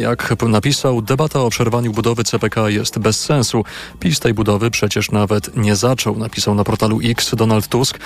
Jak napisał, debata o przerwaniu budowy CPK jest bez sensu. PiS tej budowy przecież nawet nie zaczął, napisał na portalu X Donald Tusk.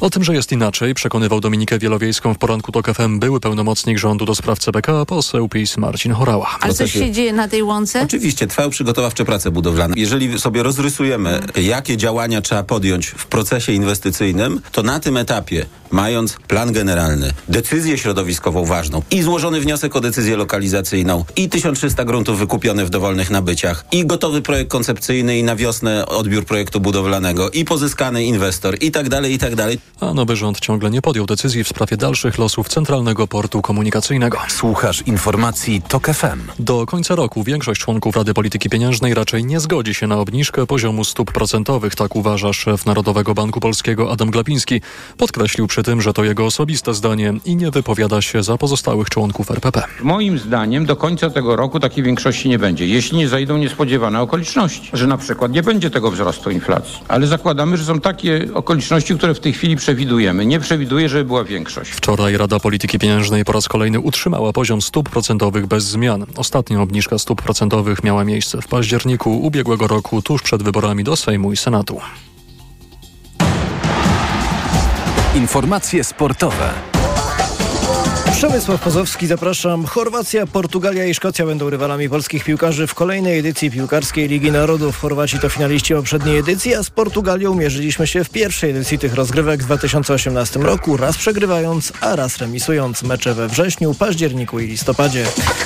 O tym, że jest inaczej, przekonywał Dominikę Wielowiejską w poranku TOK FM były pełnomocnik rządu do spraw CPK, poseł PiS Marcin Horała. Ale coś się dzieje na tej łące? Oczywiście, trwają przygotowawcze prace budowlane. Jeżeli sobie rozrysujemy, jakie działania trzeba podjąć w procesie inwestycyjnym, to na tym etapie, mając plan generalny, decyzję środowiskową ważną i złożony wniosek o decyzję lokalizacyjną i 1300 gruntów wykupione w dowolnych nabyciach i gotowy projekt koncepcyjny i na wiosnę odbiór projektu budowlanego i pozyskany inwestor i tak dalej, i tak dalej. A nowy rząd ciągle nie podjął decyzji w sprawie dalszych losów Centralnego Portu Komunikacyjnego. Słuchasz informacji TOK FM. Do końca roku większość członków Rady Polityki Pieniężnej raczej nie zgodzi się na obniżkę poziomu stóp procentowych, tak uważa szef Narodowego Banku Polskiego Adam Glapiński. Podkreślił przy tym, że to jego osobiste zdanie i nie wypowiada się za pozostałych członków RPP. Moim zdaniem do końca tego roku takiej większości nie będzie, jeśli nie zajdą niespodziewane okoliczności, że na przykład nie będzie tego wzrostu inflacji. Ale zakładamy, że są takie okoliczności, które w tej chwili przewidujemy. Nie przewiduję, żeby była większość. Wczoraj Rada Polityki Pieniężnej po raz kolejny utrzymała poziom stóp procentowych bez zmian. Ostatnia obniżka stóp procentowych miała miejsce w październiku ubiegłego roku, tuż przed wyborami do Sejmu i Senatu. Informacje sportowe. Przemysław Pozowski, zapraszam. Chorwacja, Portugalia i Szkocja będą rywalami polskich piłkarzy w kolejnej edycji piłkarskiej Ligi Narodów. Chorwaci to finaliści poprzedniej edycji, a z Portugalią mierzyliśmy się w pierwszej edycji tych rozgrywek w 2018 roku, raz przegrywając, a raz remisując mecze we wrześniu, październiku i listopadzie.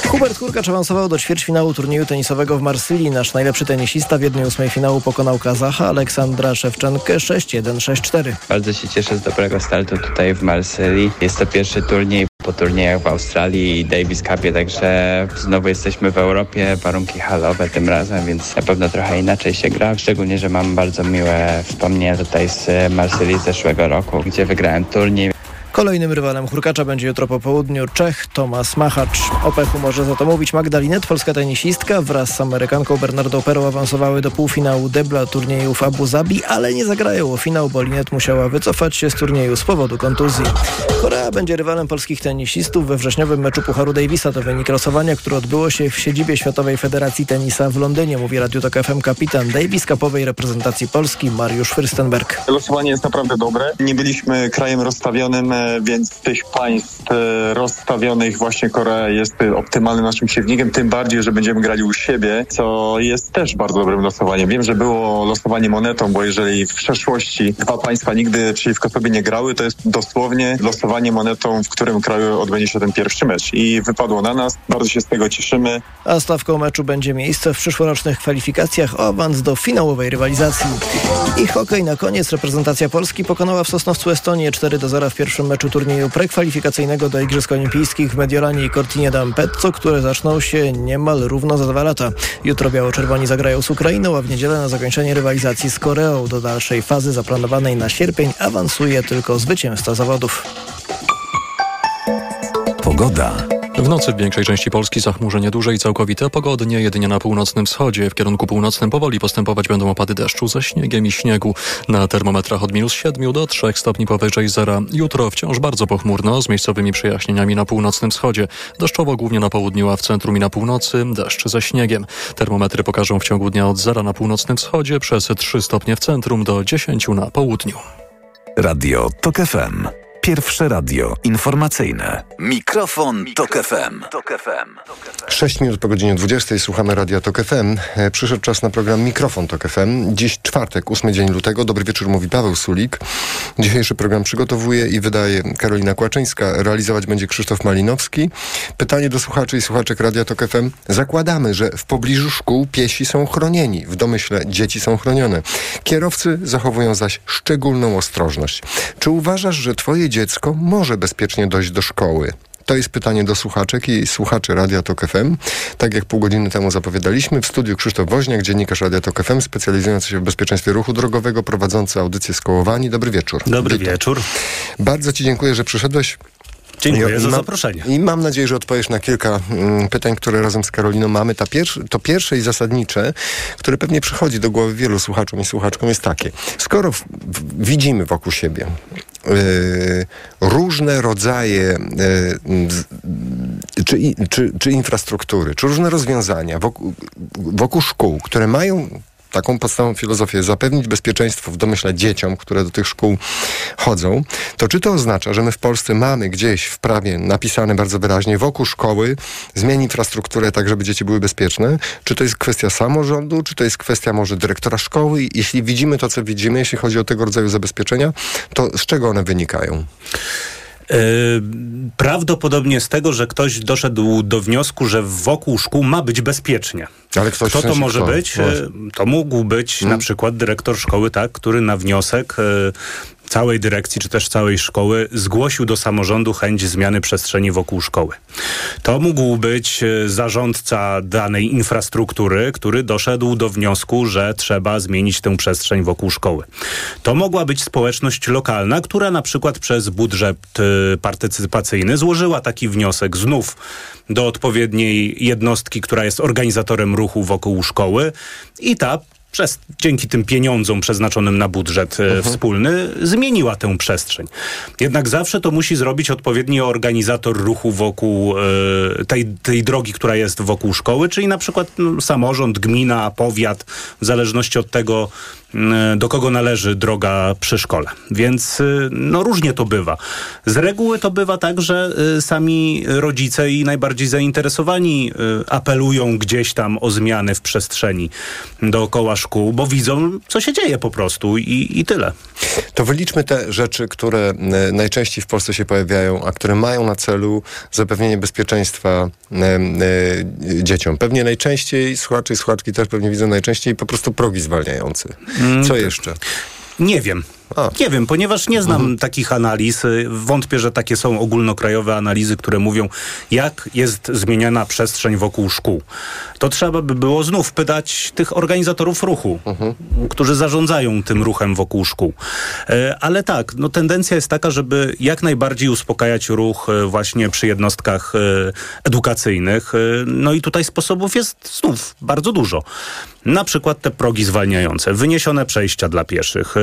Hubert Hurkacz awansował do ćwierćfinału turnieju tenisowego w Marsylii. Nasz najlepszy tenisista w 1-8 finału pokonał Kazacha Aleksandra Szewczenkę 6-1-6-4. Bardzo się cieszę z dobrego startu tutaj w Marsylii. Jest to pierwszy turniej po turniejach w Australii i Davis Cupie, także znowu jesteśmy w Europie, warunki halowe tym razem, więc na pewno trochę inaczej się gra, szczególnie, że mam bardzo miłe wspomnienia tutaj z Marsylii z zeszłego roku, gdzie wygrałem turniej. Kolejnym rywalem Hurkacza będzie jutro po południu Czech Tomasz Machacz. O pechu może za to mówić Magdalinet, polska tenisistka wraz z Amerykanką Bernardą Perą awansowały do półfinału debla turnieju w Abu Zabi, ale nie zagrają o finał, bo Linet musiała wycofać się z turnieju z powodu kontuzji. Korea będzie rywalem polskich tenisistów we wrześniowym meczu Pucharu Davisa. To wynik losowania, które odbyło się w siedzibie Światowej Federacji Tenisa w Londynie, mówi Radio Tok FM kapitan Davis kapowej reprezentacji Polski Mariusz Fürstenberg. Losowanie jest naprawdę dobre. Nie byliśmy krajem rozstawionym więc tych państw e, rozstawionych właśnie Korea jest optymalnym naszym siewnikiem, tym bardziej, że będziemy grali u siebie, co jest też bardzo dobrym losowaniem. Wiem, że było losowanie monetą, bo jeżeli w przeszłości dwa państwa nigdy przeciwko sobie nie grały, to jest dosłownie losowanie monetą, w którym kraju odbędzie się ten pierwszy mecz. I wypadło na nas, bardzo się z tego cieszymy. A stawką meczu będzie miejsce w przyszłorocznych kwalifikacjach o awans do finałowej rywalizacji. I hokej na koniec. Reprezentacja Polski pokonała w Sosnowcu Estonię 4 do 0 w pierwszym meczu turnieju prekwalifikacyjnego do Igrzysk Olimpijskich w Mediolanie i Cortinie d'Ampezzo, które zaczną się niemal równo za dwa lata. Jutro biało-czerwoni zagrają z Ukrainą, a w niedzielę na zakończenie rywalizacji z Koreą. Do dalszej fazy zaplanowanej na sierpień awansuje tylko zwycięzca zawodów. Pogoda. W nocy w większej części Polski zachmurzenie duże i całkowite, pogodnie jedynie na północnym wschodzie. W kierunku północnym powoli postępować będą opady deszczu ze śniegiem i śniegu. Na termometrach od minus 7 do 3 stopni powyżej zera. Jutro wciąż bardzo pochmurno, z miejscowymi przejaśnieniami na północnym wschodzie. Deszczowo głównie na południu, a w centrum i na północy deszcz ze śniegiem. Termometry pokażą w ciągu dnia od zera na północnym wschodzie, przez 3 stopnie w centrum do 10 na południu. Radio TOK FM. Pierwsze radio informacyjne. Mikrofon, Mikrofon Tok FM. Tok FM. 6 minut po godzinie 20 słuchamy Radia Tok FM. E, przyszedł czas na program Mikrofon Tok FM. Dziś czwartek, 8 dzień lutego. Dobry wieczór, mówi Paweł Sulik. Dzisiejszy program przygotowuje i wydaje Karolina Kłaczyńska. Realizować będzie Krzysztof Malinowski. Pytanie do słuchaczy i słuchaczek Radia Tok FM. Zakładamy, że w pobliżu szkół piesi są chronieni. W domyśle dzieci są chronione. Kierowcy zachowują zaś szczególną ostrożność. Czy uważasz, że twoje dziecko może bezpiecznie dojść do szkoły? To jest pytanie do słuchaczek i słuchaczy Radia Tok FM. Tak jak pół godziny temu zapowiadaliśmy, w studiu Krzysztof Woźniak, dziennikarz Radia Tok FM, specjalizujący się w bezpieczeństwie ruchu drogowego, prowadzący audycję Skołowani. Dobry wieczór. Dobry Witam. wieczór. Bardzo Ci dziękuję, że przyszedłeś. Dziękuję I, za zaproszenie. I mam nadzieję, że odpowiesz na kilka mm, pytań, które razem z Karoliną mamy. Ta pier to pierwsze i zasadnicze, które pewnie przychodzi do głowy wielu słuchaczom i słuchaczkom, jest takie. Skoro w, w, widzimy wokół siebie różne rodzaje yy, czy, czy, czy infrastruktury, czy różne rozwiązania wokół, wokół szkół, które mają taką podstawową filozofię, zapewnić bezpieczeństwo w domyśle dzieciom, które do tych szkół chodzą, to czy to oznacza, że my w Polsce mamy gdzieś w prawie napisane bardzo wyraźnie wokół szkoły zmień infrastrukturę tak, żeby dzieci były bezpieczne? Czy to jest kwestia samorządu, czy to jest kwestia może dyrektora szkoły? Jeśli widzimy to, co widzimy, jeśli chodzi o tego rodzaju zabezpieczenia, to z czego one wynikają? Yy, prawdopodobnie z tego, że ktoś doszedł do wniosku, że wokół szkół ma być bezpiecznie. Ale ktoś kto w sensie to może kto? być? Właśnie. Yy, To mógł być Hmm. na przykład dyrektor szkoły, tak, który na wniosek yy, całej dyrekcji, czy też całej szkoły zgłosił do samorządu chęć zmiany przestrzeni wokół szkoły. To mógł być yy, zarządca danej infrastruktury, który doszedł do wniosku, że trzeba zmienić tę przestrzeń wokół szkoły. To mogła być społeczność lokalna, która na przykład przez budżet y, partycypacyjny złożyła taki wniosek znów do odpowiedniej jednostki, która jest organizatorem ruchu wokół szkoły i ta przez, dzięki tym pieniądzom przeznaczonym na budżet e, wspólny zmieniła tę przestrzeń. Jednak zawsze to musi zrobić odpowiedni organizator ruchu wokół e, tej, tej drogi, która jest wokół szkoły, czyli na przykład no, samorząd, gmina, powiat, w zależności od tego, do kogo należy droga przy szkole. Więc y, no różnie to bywa. Z reguły to bywa tak, że y, sami rodzice i najbardziej zainteresowani apelują gdzieś tam o zmiany w przestrzeni dookoła szkół, bo widzą, co się dzieje po prostu i, i tyle. To wyliczmy te rzeczy, które e, najczęściej w Polsce się pojawiają, a które mają na celu zapewnienie bezpieczeństwa e, e, dzieciom. Pewnie najczęściej, słuchacze i słuchaczki też pewnie widzą najczęściej po prostu progi zwalniające. Co jeszcze? Nie wiem. A. Nie wiem, ponieważ nie znam takich analiz. y, Wątpię, że takie są ogólnokrajowe analizy, które mówią, jak jest zmieniana przestrzeń wokół szkół. To trzeba by było znów pytać tych organizatorów ruchu, którzy zarządzają tym ruchem wokół szkół. E, Ale tak, no tendencja jest taka, żeby jak najbardziej uspokajać ruch e, właśnie przy jednostkach e, edukacyjnych. No i tutaj sposobów jest znów bardzo dużo. Na przykład te progi zwalniające, wyniesione przejścia dla pieszych,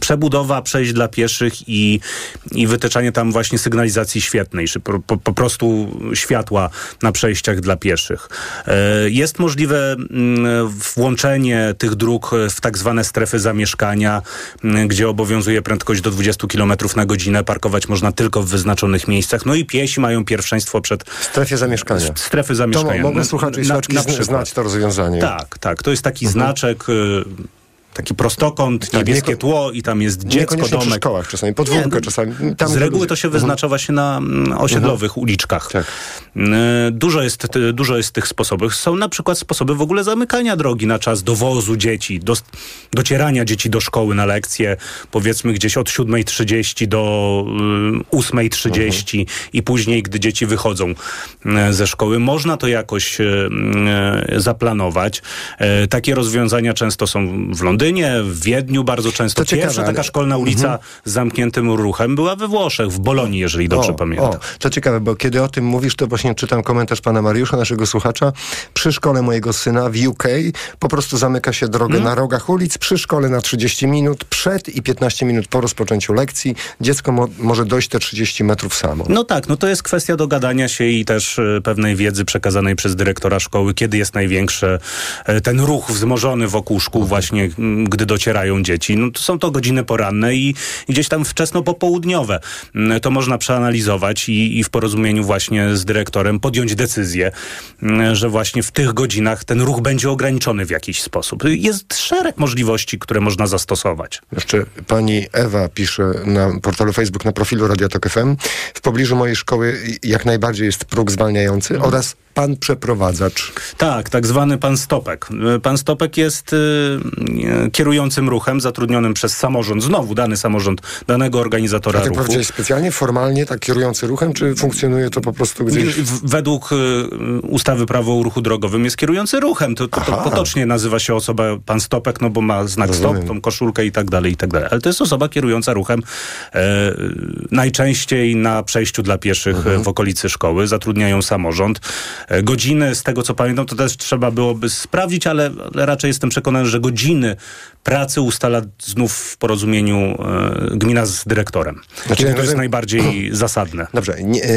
przebudowa przejść dla pieszych i, i wytyczanie tam właśnie sygnalizacji świetnej, czy po, po, po prostu światła na przejściach dla pieszych. Yy, jest możliwe włączenie tych dróg w tak zwane strefy zamieszkania, gdzie obowiązuje prędkość do 20 km na godzinę, parkować można tylko w wyznaczonych miejscach, no i piesi mają pierwszeństwo przed W strefie zamieszkania. strefy To zamieszkania. mogą Na- słuchacze i słuchaczki znać to rozwiązanie. Tak, tak. To jest taki znaczek, y, taki prostokąt, Tak, niebieskie tło i tam jest dziecko, Niekoniecznie przy domek. szkołach czasami, podwórko Nie, no, czasami. Tam, Z reguły to się Mhm. wyznacza właśnie na mm, osiedlowych uliczkach. Tak. Y, Dużo jest, dużo jest tych sposobów. Są na przykład sposoby w ogóle zamykania drogi na czas dowozu dzieci, do, docierania dzieci do szkoły na lekcje, powiedzmy gdzieś od 7.30 do y, 8.30 i później, gdy dzieci wychodzą y, ze szkoły. Można to jakoś y, y, zaplanować. Takie rozwiązania często są w Londynie, w Wiedniu bardzo często. To ciekawe, Pierwsza taka ale- Mhm. szkolna ulica z zamkniętym ruchem była we Włoszech, w Bolonii, jeżeli dobrze o, pamiętam. O, to ciekawe, bo kiedy o tym mówisz, to właśnie czytam komentarz pana Mariusza, naszego słuchacza. Przy szkole mojego syna w UK po prostu zamyka się drogę Hmm? na rogach ulic, przy szkole na 30 minut, przed i 15 minut po rozpoczęciu lekcji. Dziecko mo- może dojść te 30 metrów samo. No tak, no to jest kwestia dogadania się i też e, pewnej wiedzy przekazanej przez dyrektora szkoły, kiedy jest największy e, ten ruch wzmożony wokół szkół właśnie, gdy docierają dzieci. No to są to godziny poranne i gdzieś tam wczesno popołudniowe. Mm, To można przeanalizować i, i w porozumieniu właśnie z dyrektorem podjąć decyzję, mm, że właśnie w tych godzinach ten ruch będzie ograniczony w jakiś sposób. Jest szereg możliwości, które można zastosować. Jeszcze pani Ewa pisze na portalu Facebook, na profilu Radia Tok FM. W pobliżu mojej szkoły jak najbardziej jest próg zwalniający Mhm. oraz pan przeprowadzacz. Tak, tak zwany pan Stopek. Y, Pan Stopek jest y, y, kierującym ruchem zatrudnionym przez samorząd, znowu dany samorząd, danego A organizatora tak ruchu. powiedziałeś specjalnie, formalnie, tak kierujący ruchem, czy funkcjonuje to po prostu gdzieś... W- Według y, ustawy prawo o ruchu drogowym jest kierujący ruchem. To, to, to potocznie nazywa się osoba pan Stopek, no bo ma znak Rozumiem. stop, tą koszulkę i tak dalej, i tak dalej. Ale to jest osoba kierująca ruchem e, najczęściej na przejściu dla pieszych Mhm. w okolicy szkoły. Zatrudniają samorząd. E, Godziny, z tego co pamiętam, to też trzeba byłoby sprawdzić, ale, ale raczej jestem przekonany, że godziny pracy ustala znów w porozumieniu e, gmina z dyrektorem. Znaczy, to jest rozumiem- najbardziej zasadne. Dobrze, nie, e,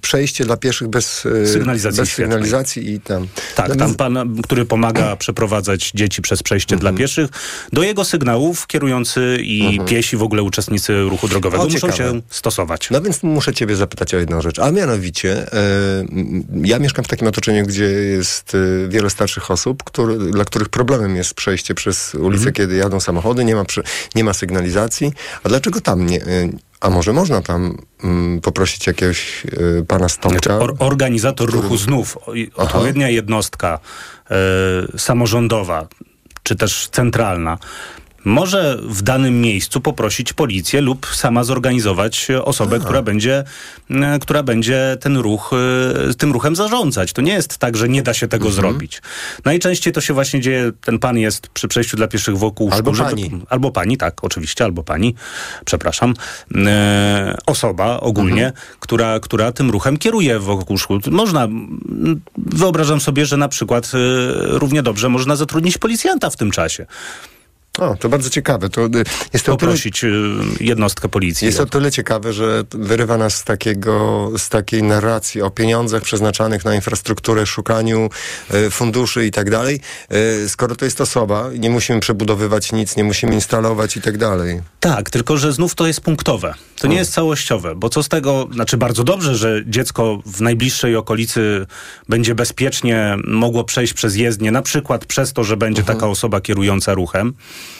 przejście dla pieszych bez Sygnalizacji bez sygnalizacji i tam. Tak, No, tam pan, który pomaga przeprowadzać dzieci przez przejście Mhm. dla pieszych. Do jego sygnałów kierujący i piesi, w ogóle uczestnicy ruchu drogowego O, muszą ciekawe. się stosować. No więc muszę ciebie zapytać o jedną rzecz, a mianowicie ja mieszkam w takim otoczeniu, gdzie jest e, wiele starszych osób, który, dla których problemem jest przejście przez ulicę, Mhm. kiedy jadą samochody, nie ma, nie ma sygnalizacji. A dlaczego tam nie... E, a może można tam mm, poprosić jakiegoś e, pana Znaczy, Stopka? or, organizator ruchu znów, odpowiednia jednostka e, samorządowa, czy też centralna, może w danym miejscu poprosić policję lub sama zorganizować osobę, która będzie, e, która będzie ten ruch, e, tym ruchem zarządzać. To nie jest tak, że nie da się tego zrobić. Najczęściej to się właśnie dzieje, ten pan jest przy przejściu dla pieszych wokół Albo szkół, pani. albo pani, tak, oczywiście, albo pani, przepraszam, e, osoba ogólnie, która, która tym ruchem kieruje wokół szkół. Można, wyobrażam sobie, że na przykład e, równie dobrze można zatrudnić policjanta w tym czasie. O, to bardzo ciekawe. To, e, jest to tyle, Poprosić e, jednostkę policji. jest to o tyle ciekawe, że wyrywa nas z, takiego, z takiej narracji o pieniądzach przeznaczanych na infrastrukturę, szukaniu e, funduszy i tak dalej. E, skoro to jest osoba, nie musimy przebudowywać nic, nie musimy instalować i tak dalej. Tak, tylko że znów to jest punktowe. To nie jest całościowe, bo co z tego, znaczy bardzo dobrze, że dziecko w najbliższej okolicy będzie bezpiecznie mogło przejść przez jezdnię, na przykład przez to, że będzie taka osoba kierująca ruchem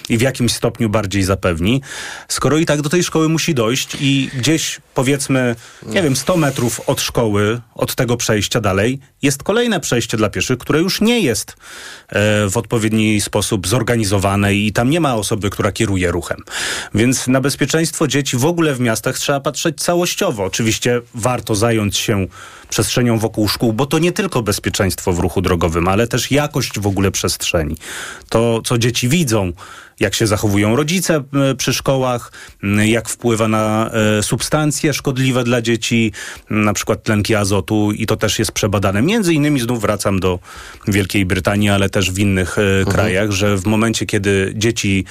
i w jakimś stopniu bardziej zapewni. Skoro i tak do tej szkoły musi dojść i gdzieś powiedzmy, nie wiem, 100 metrów od szkoły, od tego przejścia dalej, jest kolejne przejście dla pieszych, które już nie jest e, w odpowiedni sposób zorganizowane i tam nie ma osoby, która kieruje ruchem. Więc na bezpieczeństwo dzieci w ogóle w miastach trzeba patrzeć całościowo. Oczywiście warto zająć się przestrzenią wokół szkół, bo to nie tylko bezpieczeństwo w ruchu drogowym, ale też jakość w ogóle przestrzeni. To, co dzieci widzą, jak się zachowują rodzice przy szkołach, jak wpływa na e, substancje szkodliwe dla dzieci, na przykład tlenki azotu i to też jest przebadane. Między innymi znów wracam do Wielkiej Brytanii, ale też w innych e, krajach, że w momencie, kiedy dzieci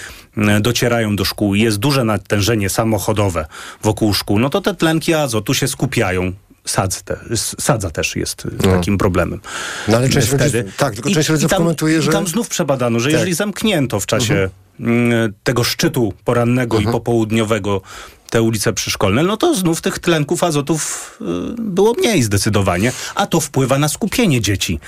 docierają do szkół i jest duże natężenie samochodowe wokół szkół, no to te tlenki azotu się skupiają. Sadz te, sadza też jest e, takim problemem. No ale część Wtedy. rodziców, tak, tylko część rodziców komentuje, i że... tam znów przebadano, że Tak. jeżeli zamknięto w czasie mm, tego szczytu porannego Mhm. i popołudniowego te ulice przyszkolne, no to znów tych tlenków azotów y, było mniej zdecydowanie, a to wpływa na skupienie dzieci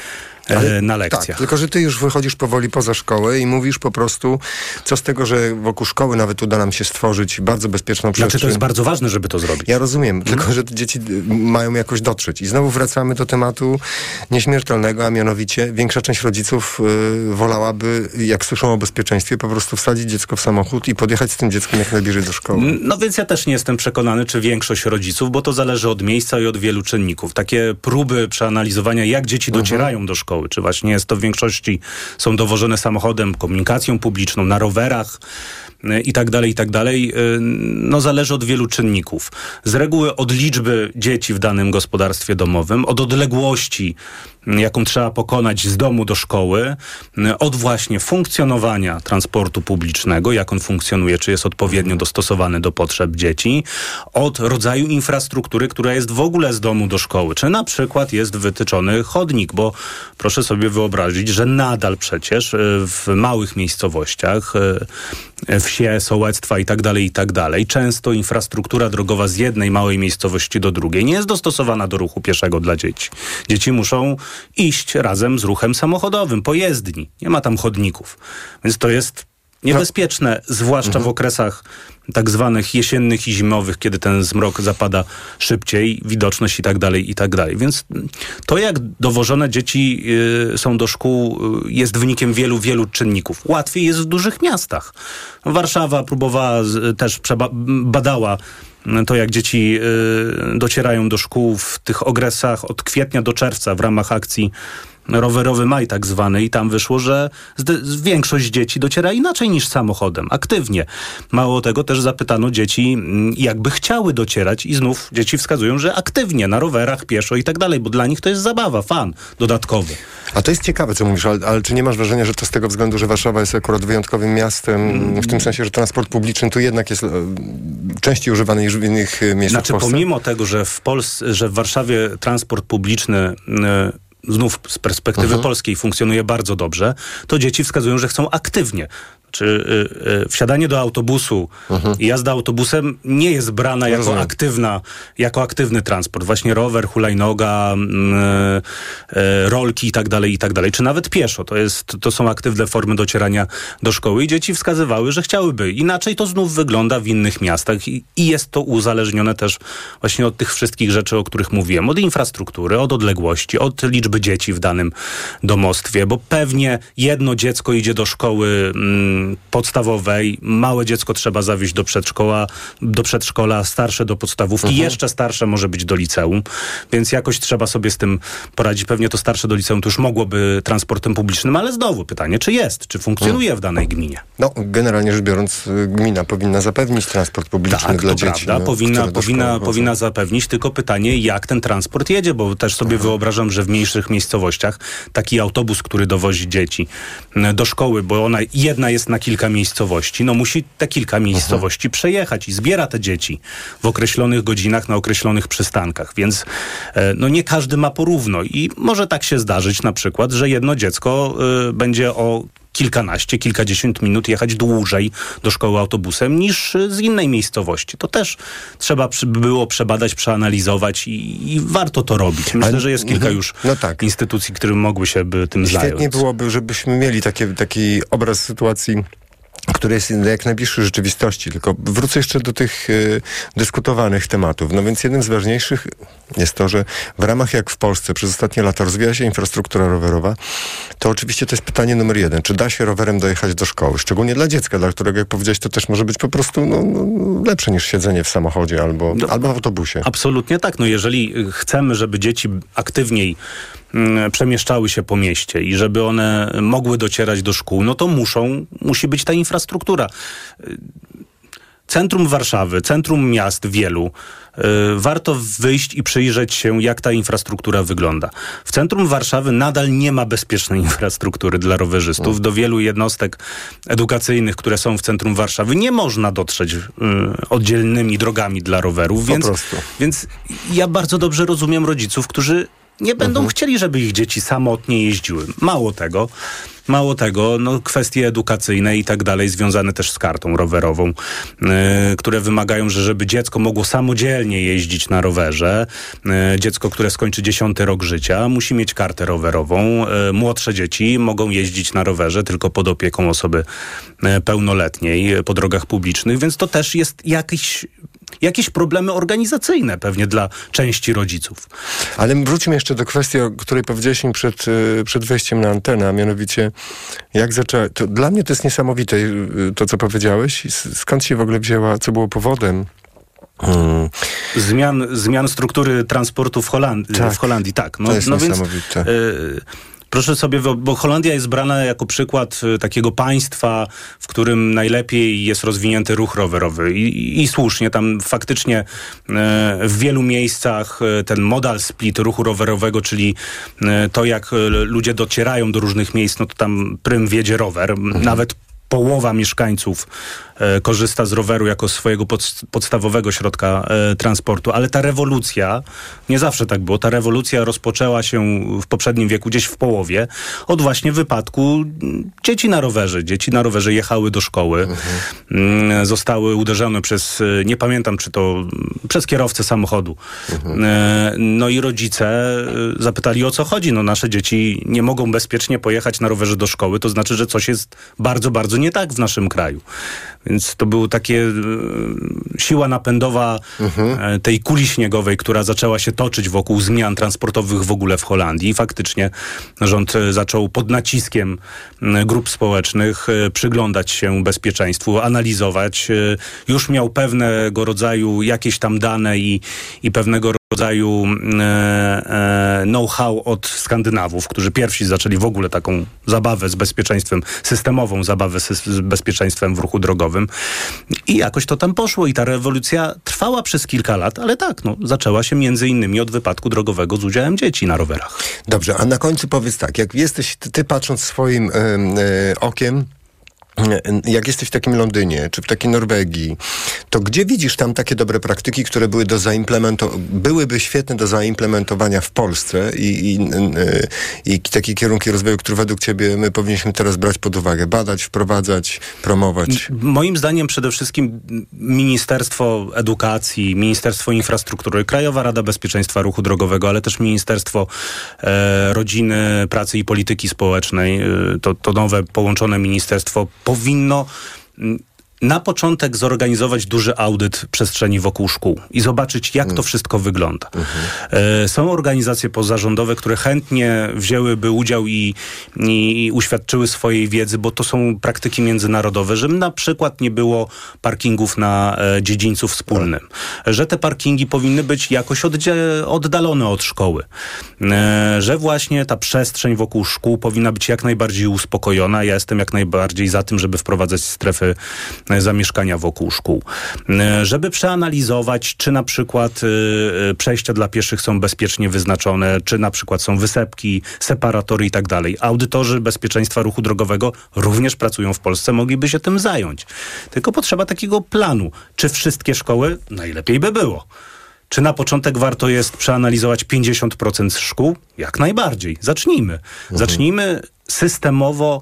e, na lekcjach. Tak, tylko że ty już wychodzisz powoli poza szkołę i mówisz po prostu, co z tego, że wokół szkoły nawet uda nam się stworzyć bardzo bezpieczną przestrzeń. Znaczy to jest bardzo ważne, żeby to zrobić. Ja rozumiem, Mhm. tylko że te dzieci y, mają jakoś dotrzeć. I znowu wracamy do tematu nieśmiertelnego, a mianowicie większa część rodziców y, wolałaby, jak słyszą o bezpieczeństwie, po prostu wsadzić dziecko w samochód i podjechać z tym dzieckiem jak najbliżej do szkoły. No więc ja też nie jestem przekonany, czy większość rodziców, bo to zależy od miejsca i od wielu czynników. Takie próby przeanalizowania, jak dzieci docierają do szkoły, czy właśnie jest to w większości są dowożone samochodem, komunikacją publiczną, na rowerach y, i tak dalej, i tak dalej, y, no zależy od wielu czynników. Z reguły od liczby dzieci w danym gospodarstwie domowym, od odległości, jaką trzeba pokonać z domu do szkoły, y, od właśnie funkcjonowania transportu publicznego, jak on funkcjonuje, czy jest odpowiednio dostosowany do potrzeb dzieci, od rodzaju infrastruktury, która jest w ogóle z domu do szkoły, czy na przykład jest wytyczony chodnik, bo proszę sobie wyobrazić, że nadal przecież y, w małych miejscowościach, y, wsie, sołectwa i tak dalej, i tak często infrastruktura drogowa z jednej małej miejscowości do drugiej nie jest dostosowana do ruchu pieszego dla dzieci. Dzieci muszą iść razem z ruchem samochodowym, po jezdni. Nie ma tam chodników. Więc to jest niebezpieczne, zwłaszcza w okresach tak zwanych jesiennych i zimowych, kiedy ten zmrok zapada szybciej, widoczność i tak dalej, i tak dalej. Więc to, jak dowożone dzieci y, są do szkół, y, jest wynikiem wielu, wielu czynników. Łatwiej jest w dużych miastach. Warszawa próbowała, też badała to, jak dzieci y, docierają do szkół w tych okresach od kwietnia do czerwca w ramach akcji rowerowy maj tak zwany i tam wyszło, że większość dzieci dociera inaczej niż samochodem, aktywnie. Mało tego też zapytano dzieci, mm, jakby chciały docierać i znów dzieci wskazują, że aktywnie, na rowerach, pieszo i tak dalej, bo dla nich to jest zabawa, fan dodatkowy. A to jest ciekawe, co mówisz, ale, ale, czy nie masz wrażenia, że to z tego względu, że Warszawa jest akurat wyjątkowym miastem, w tym sensie, że transport publiczny tu jednak jest e, częściej używany niż w innych e, miejscach Znaczy, pomimo tego, że w, Polsce, że w Warszawie transport publiczny e, znów z perspektywy polskiej funkcjonuje bardzo dobrze, to dzieci wskazują, że chcą aktywnie czy y, y, wsiadanie do autobusu mhm. i jazda autobusem nie jest brana jako aktywna, jako aktywny transport. Właśnie rower, hulajnoga, y, y, rolki i tak dalej, i tak dalej. Czy nawet pieszo. To, jest, to są aktywne formy docierania do szkoły i dzieci wskazywały, że chciałyby. Inaczej to znów wygląda w innych miastach i, i jest to uzależnione też właśnie od tych wszystkich rzeczy, o których mówiłem. Od infrastruktury, od odległości, od liczby dzieci w danym domostwie, bo pewnie jedno dziecko idzie do szkoły mm, podstawowej. Małe dziecko trzeba zawieźć do przedszkola, do przedszkola, starsze do podstawówki, mhm. jeszcze starsze może być do liceum, więc jakoś trzeba sobie z tym poradzić. Pewnie to starsze do liceum to już mogłoby transportem publicznym, ale znowu pytanie, czy jest, czy funkcjonuje mhm. w danej gminie? No, generalnie rzecz biorąc, y, gmina powinna zapewnić transport publiczny tak, dla dzieci. Prawda, no, powinna, powinna, powinna zapewnić, tylko pytanie, jak ten transport jedzie, bo też sobie mhm. wyobrażam, że w mniejszych miejscowościach taki autobus, który dowozi dzieci y, do szkoły, bo ona jedna jest na kilka miejscowości, no musi te kilka miejscowości przejechać i zbiera te dzieci w określonych godzinach na określonych przystankach, więc e, no nie każdy ma porówno i może tak się zdarzyć na przykład, że jedno dziecko y, będzie o kilkanaście, kilkadziesiąt minut jechać dłużej do szkoły autobusem niż z innej miejscowości. To też trzeba było przebadać, przeanalizować i, i warto to robić. Myślę, że jest kilka mhm. już no tak. instytucji, które mogły się tym Świetnie zająć. Świetnie byłoby, żebyśmy mieli takie, taki obraz sytuacji który jest jak najbliższy rzeczywistości. Tylko wrócę jeszcze do tych y, dyskutowanych tematów. No więc jednym z ważniejszych jest to, że w ramach jak w Polsce przez ostatnie lata rozwija się infrastruktura rowerowa, to oczywiście to jest pytanie numer jeden. Czy da się rowerem dojechać do szkoły? Szczególnie dla dziecka, dla którego, jak powiedziałeś, to też może być po prostu no, no, lepsze niż siedzenie w samochodzie albo, no, albo w autobusie. Absolutnie tak. No jeżeli chcemy, żeby dzieci aktywniej przemieszczały się po mieście i żeby one mogły docierać do szkół, no to muszą, musi być ta infrastruktura. Centrum Warszawy, centrum miast wielu, y, warto wyjść i przyjrzeć się, jak ta infrastruktura wygląda. W centrum Warszawy nadal nie ma bezpiecznej infrastruktury dla rowerzystów. Do wielu jednostek edukacyjnych, które są w centrum Warszawy, nie można dotrzeć y, oddzielnymi drogami dla rowerów. Więc, więc ja bardzo dobrze rozumiem rodziców, którzy nie będą mhm. chcieli, żeby ich dzieci samotnie jeździły. Mało tego, Mało tego, no, kwestie edukacyjne i tak dalej, związane też z kartą rowerową, yy, które wymagają, że żeby dziecko mogło samodzielnie jeździć na rowerze, yy, dziecko, które skończy 10 rok życia, musi mieć kartę rowerową. Yy, młodsze dzieci mogą jeździć na rowerze tylko pod opieką osoby pełnoletniej po drogach publicznych, więc to też jest jakiś jakieś problemy organizacyjne pewnie dla części rodziców. Ale wróćmy jeszcze do kwestii, o której powiedzieliśmy przed, y, przed wejściem na antenę, a mianowicie jak zaczęła... To dla mnie to jest niesamowite, y, to co powiedziałeś. Skąd się w ogóle wzięła, co było powodem Hmm. Zmian, zmian struktury transportu w, Holandii. Tak. W Holandii, tak. No, to jest no niesamowite. Więc, y Proszę sobie, bo Holandia jest brana jako przykład y, takiego państwa, w którym najlepiej jest rozwinięty ruch rowerowy i, i słusznie, tam faktycznie e, w wielu miejscach e, ten modal split ruchu rowerowego, czyli to jak ludzie docierają do różnych miejsc, no to tam prym wiedzie rower, mhm. nawet połowa mieszkańców e, korzysta z roweru jako swojego pod, podstawowego środka e, transportu, ale ta rewolucja, nie zawsze tak było, ta rewolucja rozpoczęła się w poprzednim wieku, gdzieś w połowie, od właśnie wypadku dzieci na rowerze. Dzieci na rowerze jechały do szkoły, mhm. zostały uderzone przez, e, nie pamiętam czy to, przez kierowcę samochodu. Mhm. No i rodzice zapytali o co chodzi. No nasze dzieci nie mogą bezpiecznie pojechać na rowerze do szkoły, to znaczy, że coś jest bardzo, bardzo nie tak w naszym kraju. Więc to był takie e, siła napędowa e, tej kuli śniegowej, która zaczęła się toczyć wokół zmian transportowych w ogóle w Holandii. I faktycznie rząd e, zaczął pod naciskiem grup społecznych przyglądać się bezpieczeństwu, analizować. Już miał pewnego rodzaju jakieś tam dane i, i pewnego rodzaju know-how od Skandynawów, którzy pierwsi zaczęli w ogóle taką zabawę z bezpieczeństwem, systemową zabawę z bezpieczeństwem w ruchu drogowym. I jakoś to tam poszło i ta rewolucja trwała przez kilka lat, ale tak, no, zaczęła się między innymi od wypadku drogowego z udziałem dzieci na rowerach. Dobrze, a na końcu powiedz tak, jak jesteś, ty, ty patrząc swoim e, okiem, jak jesteś w takim Londynie, czy w takiej Norwegii, to gdzie widzisz tam takie dobre praktyki, które były do zaimplemento- byłyby świetne do zaimplementowania w Polsce i, i, e, i takie kierunki rozwoju, które według ciebie my powinniśmy teraz brać pod uwagę, badać, wprowadzać, promować? Moim zdaniem przede wszystkim Ministerstwo Edukacji, Ministerstwo Infrastruktury, Krajowa Rada Bezpieczeństwa Ruchu Drogowego, ale też Ministerstwo e, Rodziny, Pracy i Polityki Społecznej, e, to, to nowe połączone ministerstwo powinno mm, na początek zorganizować duży audyt przestrzeni wokół szkół i zobaczyć, jak to wszystko wygląda. E, Są organizacje pozarządowe, które chętnie wzięłyby udział i, i uświadczyły swojej wiedzy, bo to są praktyki międzynarodowe, że na przykład nie było parkingów na e, dziedzińcu wspólnym, że te parkingi powinny być jakoś oddalone od szkoły, e, że właśnie ta przestrzeń wokół szkół powinna być jak najbardziej uspokojona. Ja jestem jak najbardziej za tym, żeby wprowadzać strefy zamieszkania wokół szkół. E, Żeby przeanalizować, czy na przykład e, e, przejścia dla pieszych są bezpiecznie wyznaczone, czy na przykład są wysepki, separatory i tak dalej. Audytorzy bezpieczeństwa ruchu drogowego również pracują w Polsce, mogliby się tym zająć. Tylko potrzeba takiego planu. Czy wszystkie szkoły? Najlepiej by było. Czy na początek warto jest przeanalizować 50% szkół? Jak najbardziej. Zacznijmy. Zacznijmy systemowo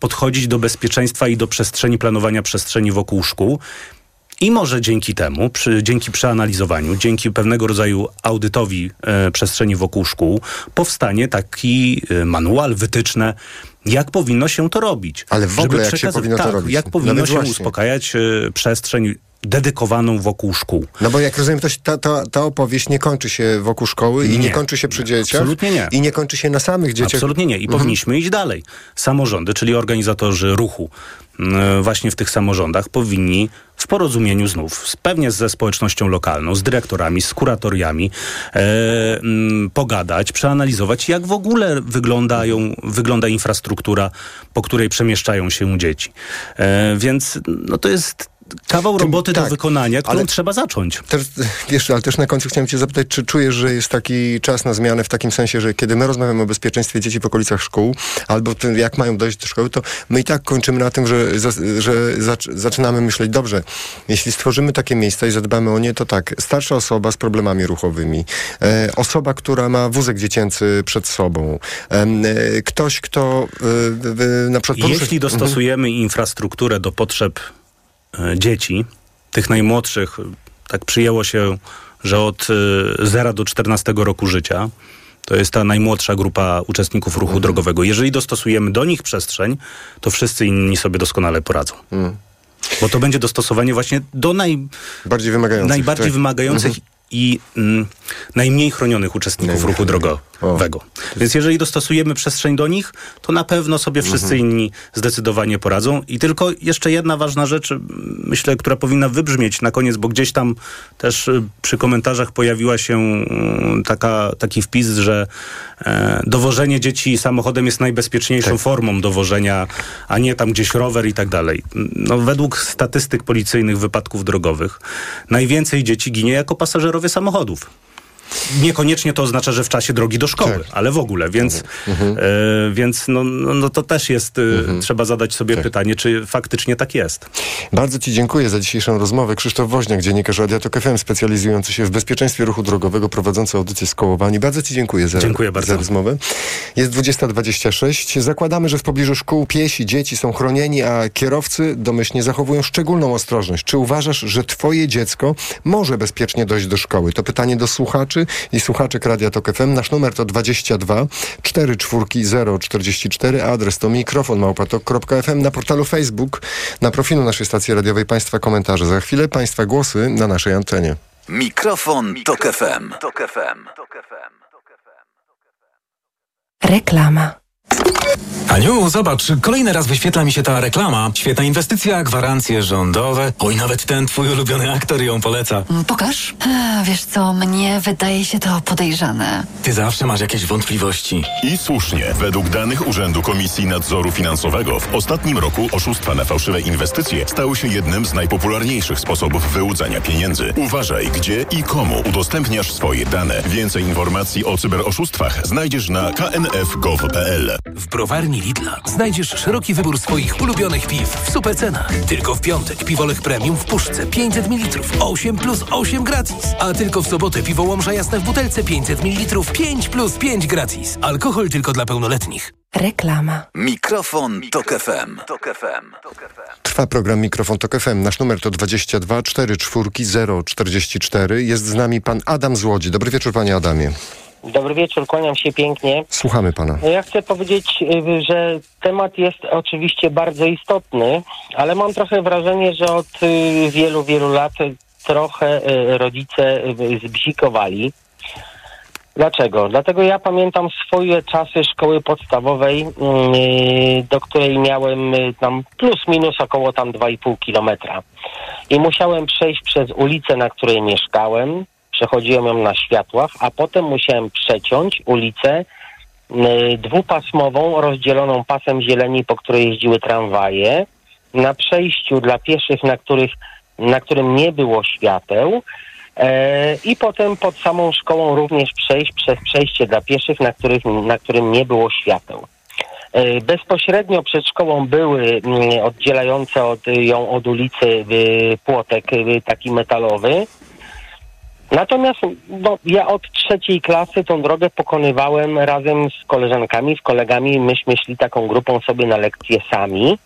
podchodzić do bezpieczeństwa i do przestrzeni, planowania przestrzeni wokół szkół. I może dzięki temu, przy, dzięki przeanalizowaniu, dzięki pewnego rodzaju audytowi e, przestrzeni wokół szkół, powstanie taki e, manual, wytyczne, jak powinno się to robić. Ale w ogóle jak się powinno to tak, robić? Jak powinno Nawet się właśnie. uspokajać e, przestrzeń dedykowaną wokół szkół. No bo jak rozumiem, to, ta, ta, ta opowieść nie kończy się wokół szkoły i nie, kończy się przy dzieciach. Absolutnie nie. I nie kończy się na samych dzieciach. Absolutnie nie. I Mhm. powinniśmy iść dalej. Samorządy, czyli organizatorzy ruchu mm, właśnie w tych samorządach powinni w porozumieniu znów, pewnie ze społecznością lokalną, z dyrektorami, z kuratoriami, e, mm, pogadać, przeanalizować, jak w ogóle wyglądają, wygląda infrastruktura, po której przemieszczają się dzieci. E, więc no, to jest kawał Tym- roboty tak, do wykonania, którą ale- trzeba zacząć. Też, wiesz, ale też na końcu chciałem cię zapytać, czy czujesz, że jest taki czas na zmianę w takim sensie, że kiedy my rozmawiamy o bezpieczeństwie dzieci w okolicach szkół, albo tym, jak mają dojść do szkoły, to my i tak kończymy na tym, że, za, że zac- zaczynamy myśleć, dobrze, jeśli stworzymy takie miejsca i zadbamy o nie, to tak, starsza osoba z problemami ruchowymi, e, osoba, która ma wózek dziecięcy przed sobą, e, ktoś, kto e, na przykład porusza Jeśli się- Mhm. dostosujemy infrastrukturę do potrzeb dzieci, tych najmłodszych, e, tak przyjęło się, że od e, 0 do 14 roku życia, to jest ta najmłodsza grupa uczestników ruchu Mhm. drogowego. Jeżeli dostosujemy do nich przestrzeń, to wszyscy inni sobie doskonale poradzą. Mhm. Bo to będzie dostosowanie właśnie do naj, bardziej wymagających. najbardziej tak. wymagających Mhm. I mm, najmniej chronionych uczestników Najmniej ruchu chronionych. drogowego. Więc jeżeli dostosujemy przestrzeń do nich, to na pewno sobie wszyscy Mhm. inni zdecydowanie poradzą. I tylko jeszcze jedna ważna rzecz, myślę, która powinna wybrzmieć na koniec, bo gdzieś tam też y, przy komentarzach pojawiła się mm, taka, taki wpis, że e, dowożenie dzieci samochodem jest najbezpieczniejszą Tak. formą dowożenia, a nie tam gdzieś rower i tak dalej. No, według statystyk policyjnych wypadków drogowych najwięcej dzieci ginie jako pasażerowie samochodów. Niekoniecznie to oznacza, że w czasie drogi do szkoły, Tak. ale w ogóle, więc, Mhm. e, więc no, no, no to też jest, e, trzeba zadać sobie Tak. pytanie, czy faktycznie tak jest. Bardzo Ci dziękuję za dzisiejszą rozmowę. Krzysztof Woźniak, dziennikarz Radia Tok FM, specjalizujący się w bezpieczeństwie ruchu drogowego, prowadzący audycję skołowani. Bardzo Ci dziękuję za, Dziękuję bardzo. za rozmowę. Jest 20.26. Zakładamy, że w pobliżu szkół piesi, dzieci są chronieni, a kierowcy domyślnie zachowują szczególną ostrożność. Czy uważasz, że Twoje dziecko może bezpiecznie dojść do szkoły? To pytanie do słuchaczy. Słuchaczy i słuchaczek Radia Tok FM. Nasz numer to 22 44 044, a adres to mikrofon małpatok.fm na portalu Facebook, na profilu naszej stacji radiowej Państwa komentarze. Za chwilę Państwa głosy na naszej antenie. Mikrofon, Tok FM. Tok FM. Reklama. Aniu, zobacz, kolejny raz wyświetla mi się ta reklama. Świetna inwestycja, gwarancje rządowe. Oj, nawet ten twój ulubiony aktor ją poleca. Mm, Pokaż. A, wiesz co, mnie wydaje się to podejrzane. Ty zawsze masz jakieś wątpliwości. I słusznie. Według danych Urzędu Komisji Nadzoru Finansowego w ostatnim roku oszustwa na fałszywe inwestycje stały się jednym z najpopularniejszych sposobów wyłudzania pieniędzy. Uważaj, gdzie i komu udostępniasz swoje dane. Więcej informacji o cyberoszustwach znajdziesz na knf.gov.pl. W browarni Lidla znajdziesz szeroki wybór swoich ulubionych piw w super cenach. Tylko w piątek piwolech premium w puszce 500 ml 8 plus 8 gratis. A tylko w sobotę piwo łomża jasne w butelce 500 ml 5 plus 5 gratis. Alkohol tylko dla pełnoletnich. Reklama. Mikrofon, Tok FM. Tok FM. Trwa program Mikrofon Tok FM. Nasz numer to 22 44 044. Jest z nami pan Adam z Łodzi. Dobry wieczór, panie Adamie. Dobry wieczór, kłaniam się pięknie. Słuchamy pana. Ja chcę powiedzieć, y, że temat jest oczywiście bardzo istotny, ale mam trochę wrażenie, że od y, wielu, wielu lat trochę y, rodzice zbzikowali. Dlaczego? Dlatego ja pamiętam swoje czasy szkoły podstawowej, y, do której miałem tam plus minus około tam 2,5 kilometra. I musiałem przejść przez ulicę, na której mieszkałem, przechodziłem ją na światłach, a potem musiałem przeciąć ulicę y, dwupasmową, rozdzieloną pasem zieleni, po której jeździły tramwaje, na przejściu dla pieszych, na, których, na którym nie było świateł, e, i potem pod samą szkołą również przejść przez przejście dla pieszych, na, których, na którym nie było świateł. E, Bezpośrednio przed szkołą były mm, oddzielające od, ją od ulicy y, płotek y, taki metalowy. Natomiast no, ja od trzeciej klasy tą drogę pokonywałem razem z koleżankami, z kolegami. Myśmy szli taką grupą sobie na lekcje sami.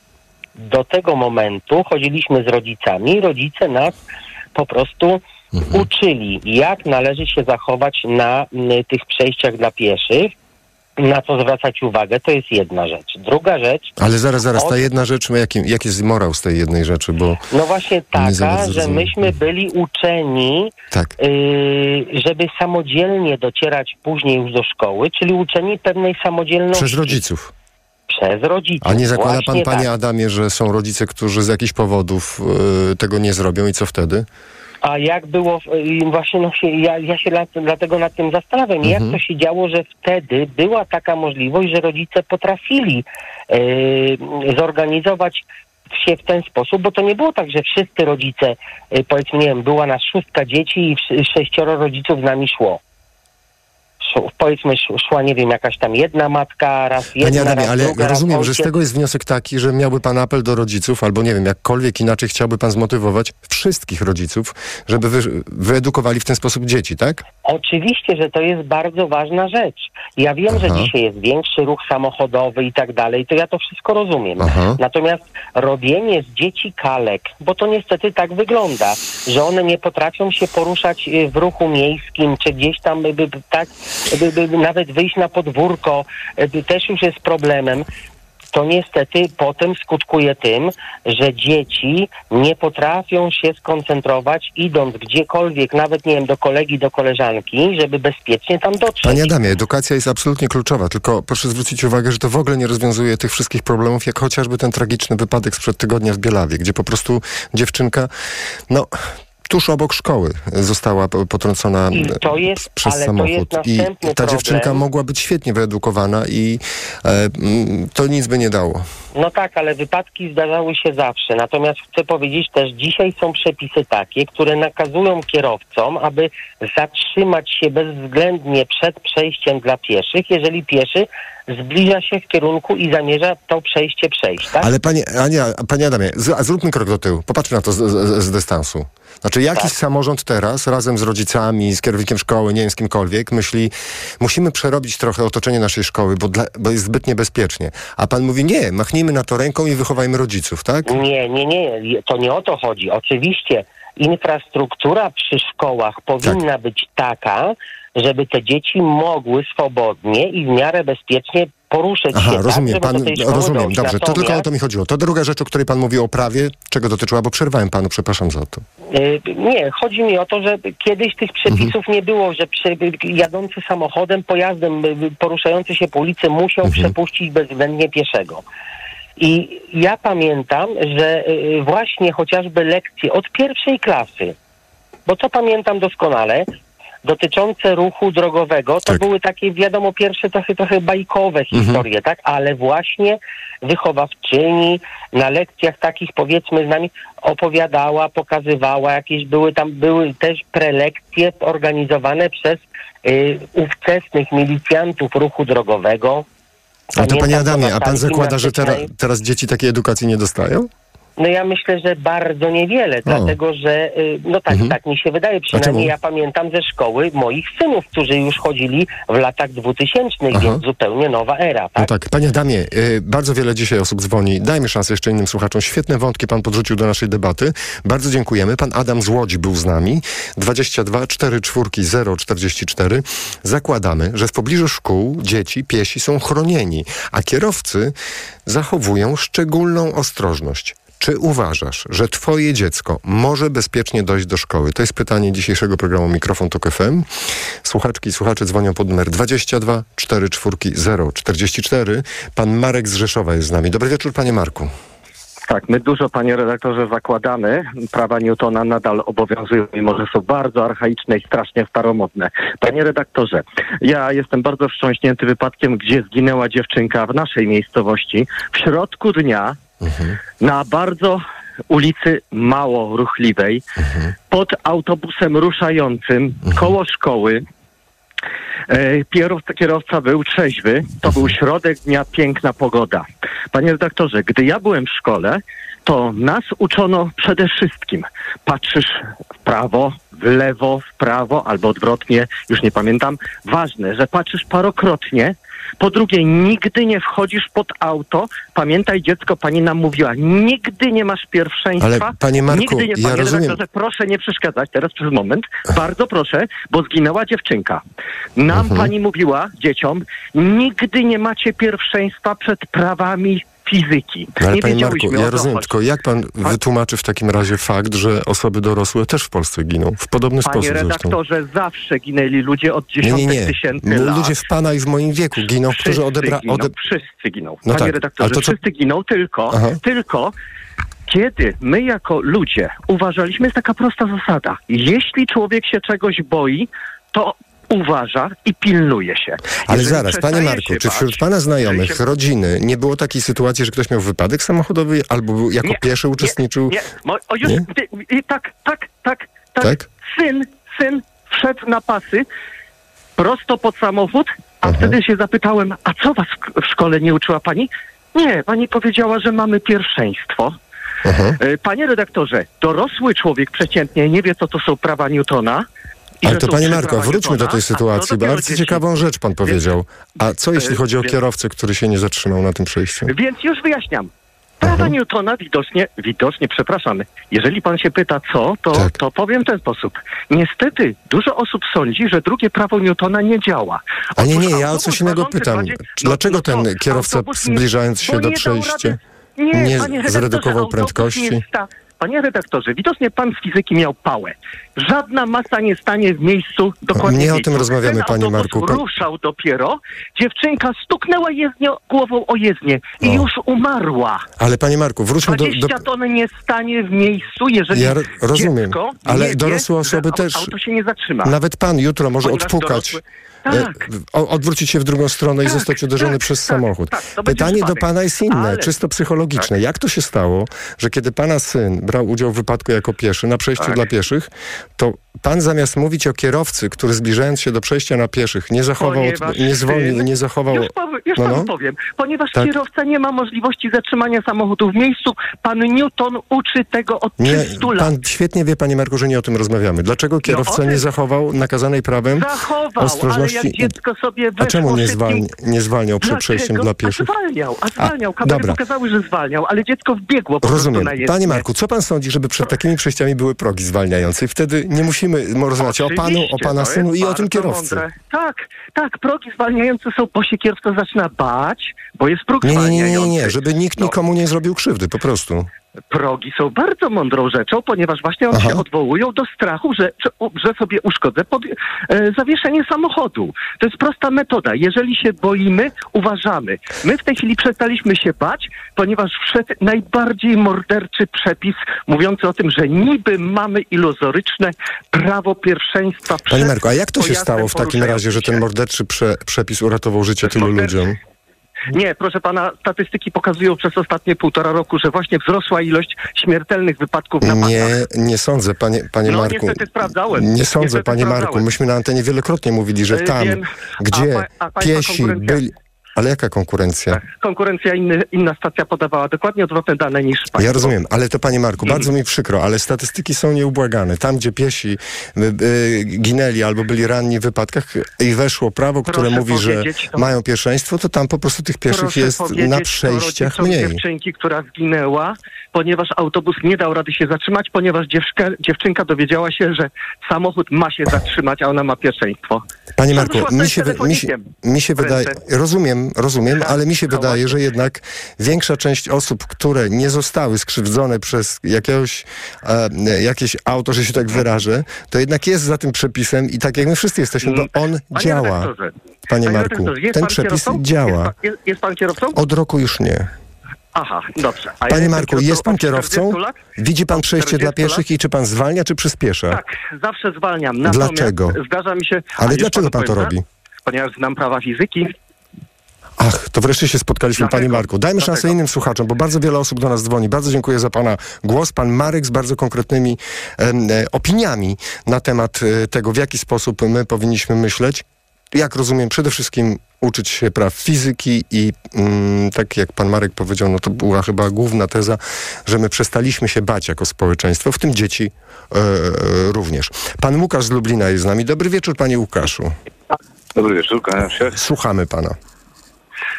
Do tego momentu chodziliśmy z rodzicami. Rodzice nas po prostu uczyli, jak należy się zachować na tych przejściach dla pieszych, na co zwracać uwagę. To jest jedna rzecz. Druga rzecz, Ale zaraz, zaraz, ta Od- jedna rzecz, jaki, jaki jest morał z tej jednej rzeczy, bo... no właśnie Nie taka, że myśmy byli uczeni Tak. y, żeby samodzielnie docierać później już do szkoły, czyli uczeni pewnej samodzielności. Przez rodziców. Przez rodziców. A nie zakłada pan, panie tak. Adamie, że są rodzice, którzy z jakichś powodów y, tego nie zrobią i co wtedy? A jak było, właśnie no się, ja, ja się lat, dlatego nad tym zastanawiam, Mhm. jak to się działo, że wtedy była taka możliwość, że rodzice potrafili y, zorganizować się w ten sposób, bo to nie było tak, że wszyscy rodzice, y, powiedzmy, nie wiem, była nas szóstka dzieci i sześcioro rodziców z nami szło. Powiedzmy, sz- szła, nie wiem, jakaś tam jedna matka, raz jedna, Panie Adamie, raz ale druga, raz rozumiem, że z tego jest wniosek taki, że miałby pan apel do rodziców, albo nie wiem, jakkolwiek inaczej chciałby pan zmotywować wszystkich rodziców, żeby wy, wyedukowali w ten sposób dzieci, tak? Oczywiście, że to jest bardzo ważna rzecz. Ja wiem, że Aha. dzisiaj jest większy ruch samochodowy i tak dalej, to ja to wszystko rozumiem. Aha. Natomiast robienie z dzieci kalek, bo to niestety tak wygląda, że one nie potrafią się poruszać y, w ruchu miejskim, czy gdzieś tam by, by, tak, nawet wyjść na podwórko, by, też już jest problemem. To niestety potem skutkuje tym, że dzieci nie potrafią się skoncentrować, idąc gdziekolwiek, nawet nie wiem, do kolegi, do koleżanki, żeby bezpiecznie tam dotrzeć. Panie Adamie, edukacja jest absolutnie kluczowa, tylko proszę zwrócić uwagę, że to w ogóle nie rozwiązuje tych wszystkich problemów, jak chociażby ten tragiczny wypadek sprzed tygodnia w Bielawie, gdzie po prostu dziewczynka, no... Tuż obok szkoły została po- potrącona to jest- przez samochód. jest I ta problem. dziewczynka mogła być świetnie wyedukowana i e, mm, to nic by nie dało. No tak, ale wypadki zdarzały się zawsze. Natomiast chcę powiedzieć też, dzisiaj są przepisy takie, które nakazują kierowcom, aby zatrzymać się bezwzględnie przed przejściem dla pieszych, jeżeli pieszy zbliża się w kierunku i zamierza to przejście przejść, tak? Ale panie, Ania, panie Adamie, z, a zróbmy krok do tyłu. Popatrzmy na to z, z, z dystansu. Znaczy jakiś Tak. samorząd teraz, razem z rodzicami, z kierownikiem szkoły, nie wiem z kimkolwiek, myśli, musimy przerobić trochę otoczenie naszej szkoły, bo, dla, bo jest zbyt niebezpiecznie. A pan mówi, nie, machnijmy na to ręką i wychowajmy rodziców, tak? Nie, nie, nie. To nie o to chodzi. Oczywiście infrastruktura przy szkołach powinna być taka, żeby te dzieci mogły swobodnie i w miarę bezpiecznie poruszać Aha, się. tak, rozumiem, żeby pan, do rozumiem, dojść. dobrze, to tylko o to mi chodziło. To druga rzecz, o której pan mówił o prawie, czego dotyczyła, bo przerwałem panu, przepraszam za to. Y, Nie, chodzi mi o to, że kiedyś tych przepisów nie było, że przy, jadący samochodem, pojazdem y, poruszający się po ulicy musiał przepuścić bezwzględnie pieszego. I ja pamiętam, że y, właśnie chociażby lekcje od pierwszej klasy, bo to pamiętam doskonale, dotyczące ruchu drogowego, to były takie, wiadomo, pierwsze trochę, trochę bajkowe historie, tak? Ale właśnie wychowawczyni na lekcjach takich, powiedzmy, z nami opowiadała, pokazywała, jakieś były tam, były też prelekcje organizowane przez y, ówczesnych milicjantów ruchu drogowego. Ale to panie Adamie, a pan zakłada, że teraz dzieci takiej edukacji nie dostają? No ja myślę, że bardzo niewiele, dlatego że, y, no tak, Mhm. tak mi się wydaje, przynajmniej ja pamiętam ze szkoły moich synów, którzy już chodzili w latach dwutysięcznych, więc zupełnie nowa era, No tak? tak, panie Adamie, y, bardzo wiele dzisiaj osób dzwoni. Dajmy szansę jeszcze innym słuchaczom. Świetne wątki pan podrzucił do naszej debaty. Bardzo dziękujemy. Pan Adam z Łodzi był z nami. 22 44 044. Zakładamy, że w pobliżu szkół dzieci, piesi są chronieni, a kierowcy zachowują szczególną ostrożność. Czy uważasz, że twoje dziecko może bezpiecznie dojść do szkoły? To jest pytanie dzisiejszego programu Mikrofon Tok FM. Słuchaczki i słuchacze dzwonią pod numer 22 44 044. Pan Marek z Rzeszowa jest z nami. Dobry wieczór, panie Marku. Tak, my dużo, panie redaktorze, zakładamy. Prawa Newtona nadal obowiązują, mimo że są bardzo archaiczne i strasznie staromodne. Panie redaktorze, ja jestem bardzo wstrząśnięty wypadkiem, gdzie zginęła dziewczynka w naszej miejscowości w środku dnia na bardzo ulicy mało ruchliwej, pod autobusem ruszającym koło szkoły. E, Kierowca, kierowca był trzeźwy. To był środek dnia, piękna pogoda. Panie redaktorze, gdy ja byłem w szkole, to nas uczono przede wszystkim. Patrzysz w prawo, w lewo, w prawo albo odwrotnie, już nie pamiętam. Ważne, że patrzysz parokrotnie. Po drugie, nigdy nie wchodzisz pod auto. Pamiętaj, dziecko, pani nam mówiła, nigdy nie masz pierwszeństwa. Ale, panie Marku, nigdy nie, ja panie rozumiem- redaktorze, proszę nie przeszkadzać teraz przez moment. Bardzo proszę, bo zginęła dziewczynka. Nam Mhm. pani mówiła, dzieciom, nigdy nie macie pierwszeństwa przed prawami fizyki. No Ale nie panie Marku, ja rozumiem, tylko jak pan wytłumaczy w takim razie fakt, że osoby dorosłe też w Polsce giną? W podobny Panie sposób zresztą. redaktorze, zawsze ginęli ludzie od Nie, dziesiątek nie, nie. tysięcy M- lat. Ludzie w pana i w moim wieku giną, którzy Wszyscy odebra... giną, Ode... wszyscy giną. No Panie tak, redaktorze, to co- wszyscy giną, tylko, Aha. tylko kiedy my jako ludzie uważaliśmy, jest taka prosta zasada. Jeśli człowiek się czegoś boi, to uważa i pilnuje się. Ale Jeżeli zaraz, panie Marku, czy wśród pana znajomych, się- rodziny, nie było takiej sytuacji, że ktoś miał wypadek samochodowy albo był jako Nie, pieszy uczestniczył? Nie, mo, o już, Nie? ty, tak, tak, tak, tak, Tak? Syn, syn wszedł na pasy prosto pod samochód, a wtedy się zapytałem, a co was w- szkole nie uczyła pani? Nie, pani powiedziała, że mamy pierwszeństwo. E, Panie redaktorze, dorosły człowiek przeciętnie nie wie, co to są prawa Newtona. Ale to panie Marko, wróćmy do tej sytuacji, bo bardzo ciekawą rzecz pan powiedział. A co jeśli e, chodzi o kierowcę, który się nie zatrzymał na tym przejściu? Więc już wyjaśniam. Prawa Newtona widocznie, widocznie, przepraszamy. Jeżeli pan się pyta co, to, Tak. to powiem w ten sposób. Niestety, dużo osób sądzi, że drugie prawo Newtona nie działa. A nie, Otóż nie, ja o coś innego pytam. Czy Dlaczego no ten kierowca zbliżając się do przejścia rady- Nie, nie panie zredukował prędkości? Nie sta... Panie redaktorze, widocznie pan z fizyki miał pałę. Żadna masa nie stanie w miejscu dokładnie. Nie o tym rozmawiamy, Ten panie Marku. Pan- ruszał dopiero. Dziewczynka stuknęła jezdnię głową o jezdnię i O. już umarła. Ale panie Marku, wróćmy do... 20 do... ton nie stanie w miejscu, jeżeli Ja ro- rozumiem, ale dorosłe osoby też- auto się nie zatrzyma. Nawet pan jutro może Ponieważ odpukać, dorosły- Tak. w- o- odwrócić się w drugą stronę i zostać uderzony przez samochód. to będzie Pytanie do pana jest inne, Ale- czysto psychologiczne. Jak to się stało, że kiedy pana syn brał udział w wypadku jako pieszy na przejściu Tak. dla pieszych, to pan zamiast mówić o kierowcy, który zbliżając się do przejścia na pieszych nie zachował, Ponieważ nie zwolnił, nie zachował... Już, powie, już No, panu no. powiem. Ponieważ Tak. kierowca nie ma możliwości zatrzymania samochodu w miejscu, pan Newton uczy tego od Nie, 300 lat. pan świetnie wie, panie Marku, że nie o tym rozmawiamy. Dlaczego kierowca o tym- nie zachował nakazanej prawem Zachował, ale ostrożności? jak dziecko sobie weszło A czemu nie, zwalni, nie zwalniał przed przejściem dla pieszych? A zwalniał, a zwalniał. A, Kamery dobra. pokazały, że zwalniał, ale dziecko wbiegło po Rozumiem. Panie Marku, co pan sądzi, żeby przed takimi przejściami były progi zwalniające i wtedy nie musieli musimy rozmawiać o panu, o pana synu i o tym kierowcy. mądre. Tak, tak, progi zwalniające są, bo się kierowca zaczyna bać, bo jest próg Nie, nie, nie, nie, nie, żeby nikt No. nikomu nie zrobił krzywdy, po prostu. Progi są bardzo mądrą rzeczą, ponieważ właśnie one Aha. się odwołują do strachu, że, że, sobie uszkodzę pod e, zawieszenie samochodu. To jest prosta metoda. Jeżeli się boimy, uważamy. My w tej chwili przestaliśmy się bać, ponieważ wszedł najbardziej morderczy przepis mówiący o tym, że niby mamy iluzoryczne prawo pierwszeństwa Panie Marku, a jak to się stało w takim razie, że ten morderczy prze, przepis uratował życie tylu ludziom? Nie, proszę pana, statystyki pokazują przez ostatnie półtora roku, że właśnie wzrosła ilość śmiertelnych wypadków na Nie, nie sądzę, panie, panie No, Marku. niestety sprawdzałem. Nie sądzę, Niestety panie Marku. Myśmy na antenie wielokrotnie mówili, że E, tam, wiem. gdzie A pa- a piesi byli... Ale jaka konkurencja? Konkurencja, inny, inna stacja podawała dokładnie odwrotne dane niż państwo. Ja rozumiem, ale to panie Marku, Mhm. bardzo mi przykro, ale statystyki są nieubłagane. Tam, gdzie piesi y, y, ginęli albo byli ranni w wypadkach i weszło prawo, które Proszę mówi, że to. mają pierwszeństwo, to tam po prostu tych pieszych Proszę jest na przejściach mniej. dziewczynki, która zginęła, ponieważ autobus nie dał rady się zatrzymać, ponieważ dziewczynka, dziewczynka dowiedziała się, że samochód ma się zatrzymać, a ona ma pierwszeństwo. Panie Marku, mi się, mi, się, mi się wydaje, rozumiem, rozumiem, ale mi się wydaje, że jednak większa część osób, które nie zostały skrzywdzone przez jakiegoś, e, jakieś auto, że się tak wyrażę, to jednak jest za tym przepisem i tak jak my wszyscy jesteśmy, bo on Panie działa. Panie Marku, ten przepis kierowcą? działa. Jest, pan- jest, pan kierowcą? Od roku już nie. Aha, dobrze. A Panie Marku, jest pan kierowcą? 40 lat? Widzi pan przejście dla 40 lat? pieszych i czy pan zwalnia, czy przyspiesza? Tak, zawsze zwalniam. Natomiast Dlaczego? Zdarza mi się... Ale dlaczego pan to robi? Ponieważ znam prawa fizyki. Ach, to wreszcie się spotkaliśmy, panie Marku. Dajmy szansę innym słuchaczom, bo bardzo wiele osób do nas dzwoni. Bardzo dziękuję za pana głos. Pan Marek z bardzo konkretnymi e, opiniami na temat e, tego, w jaki sposób my powinniśmy myśleć. Jak rozumiem, przede wszystkim uczyć się praw fizyki i mm, tak jak pan Marek powiedział, no to była chyba główna teza, że my przestaliśmy się bać jako społeczeństwo, w tym dzieci e, e, również. Pan Łukasz z Lublina jest z nami. Dobry wieczór, panie Łukaszu. Dobry wieczór, kłaniam się. Słuchamy pana.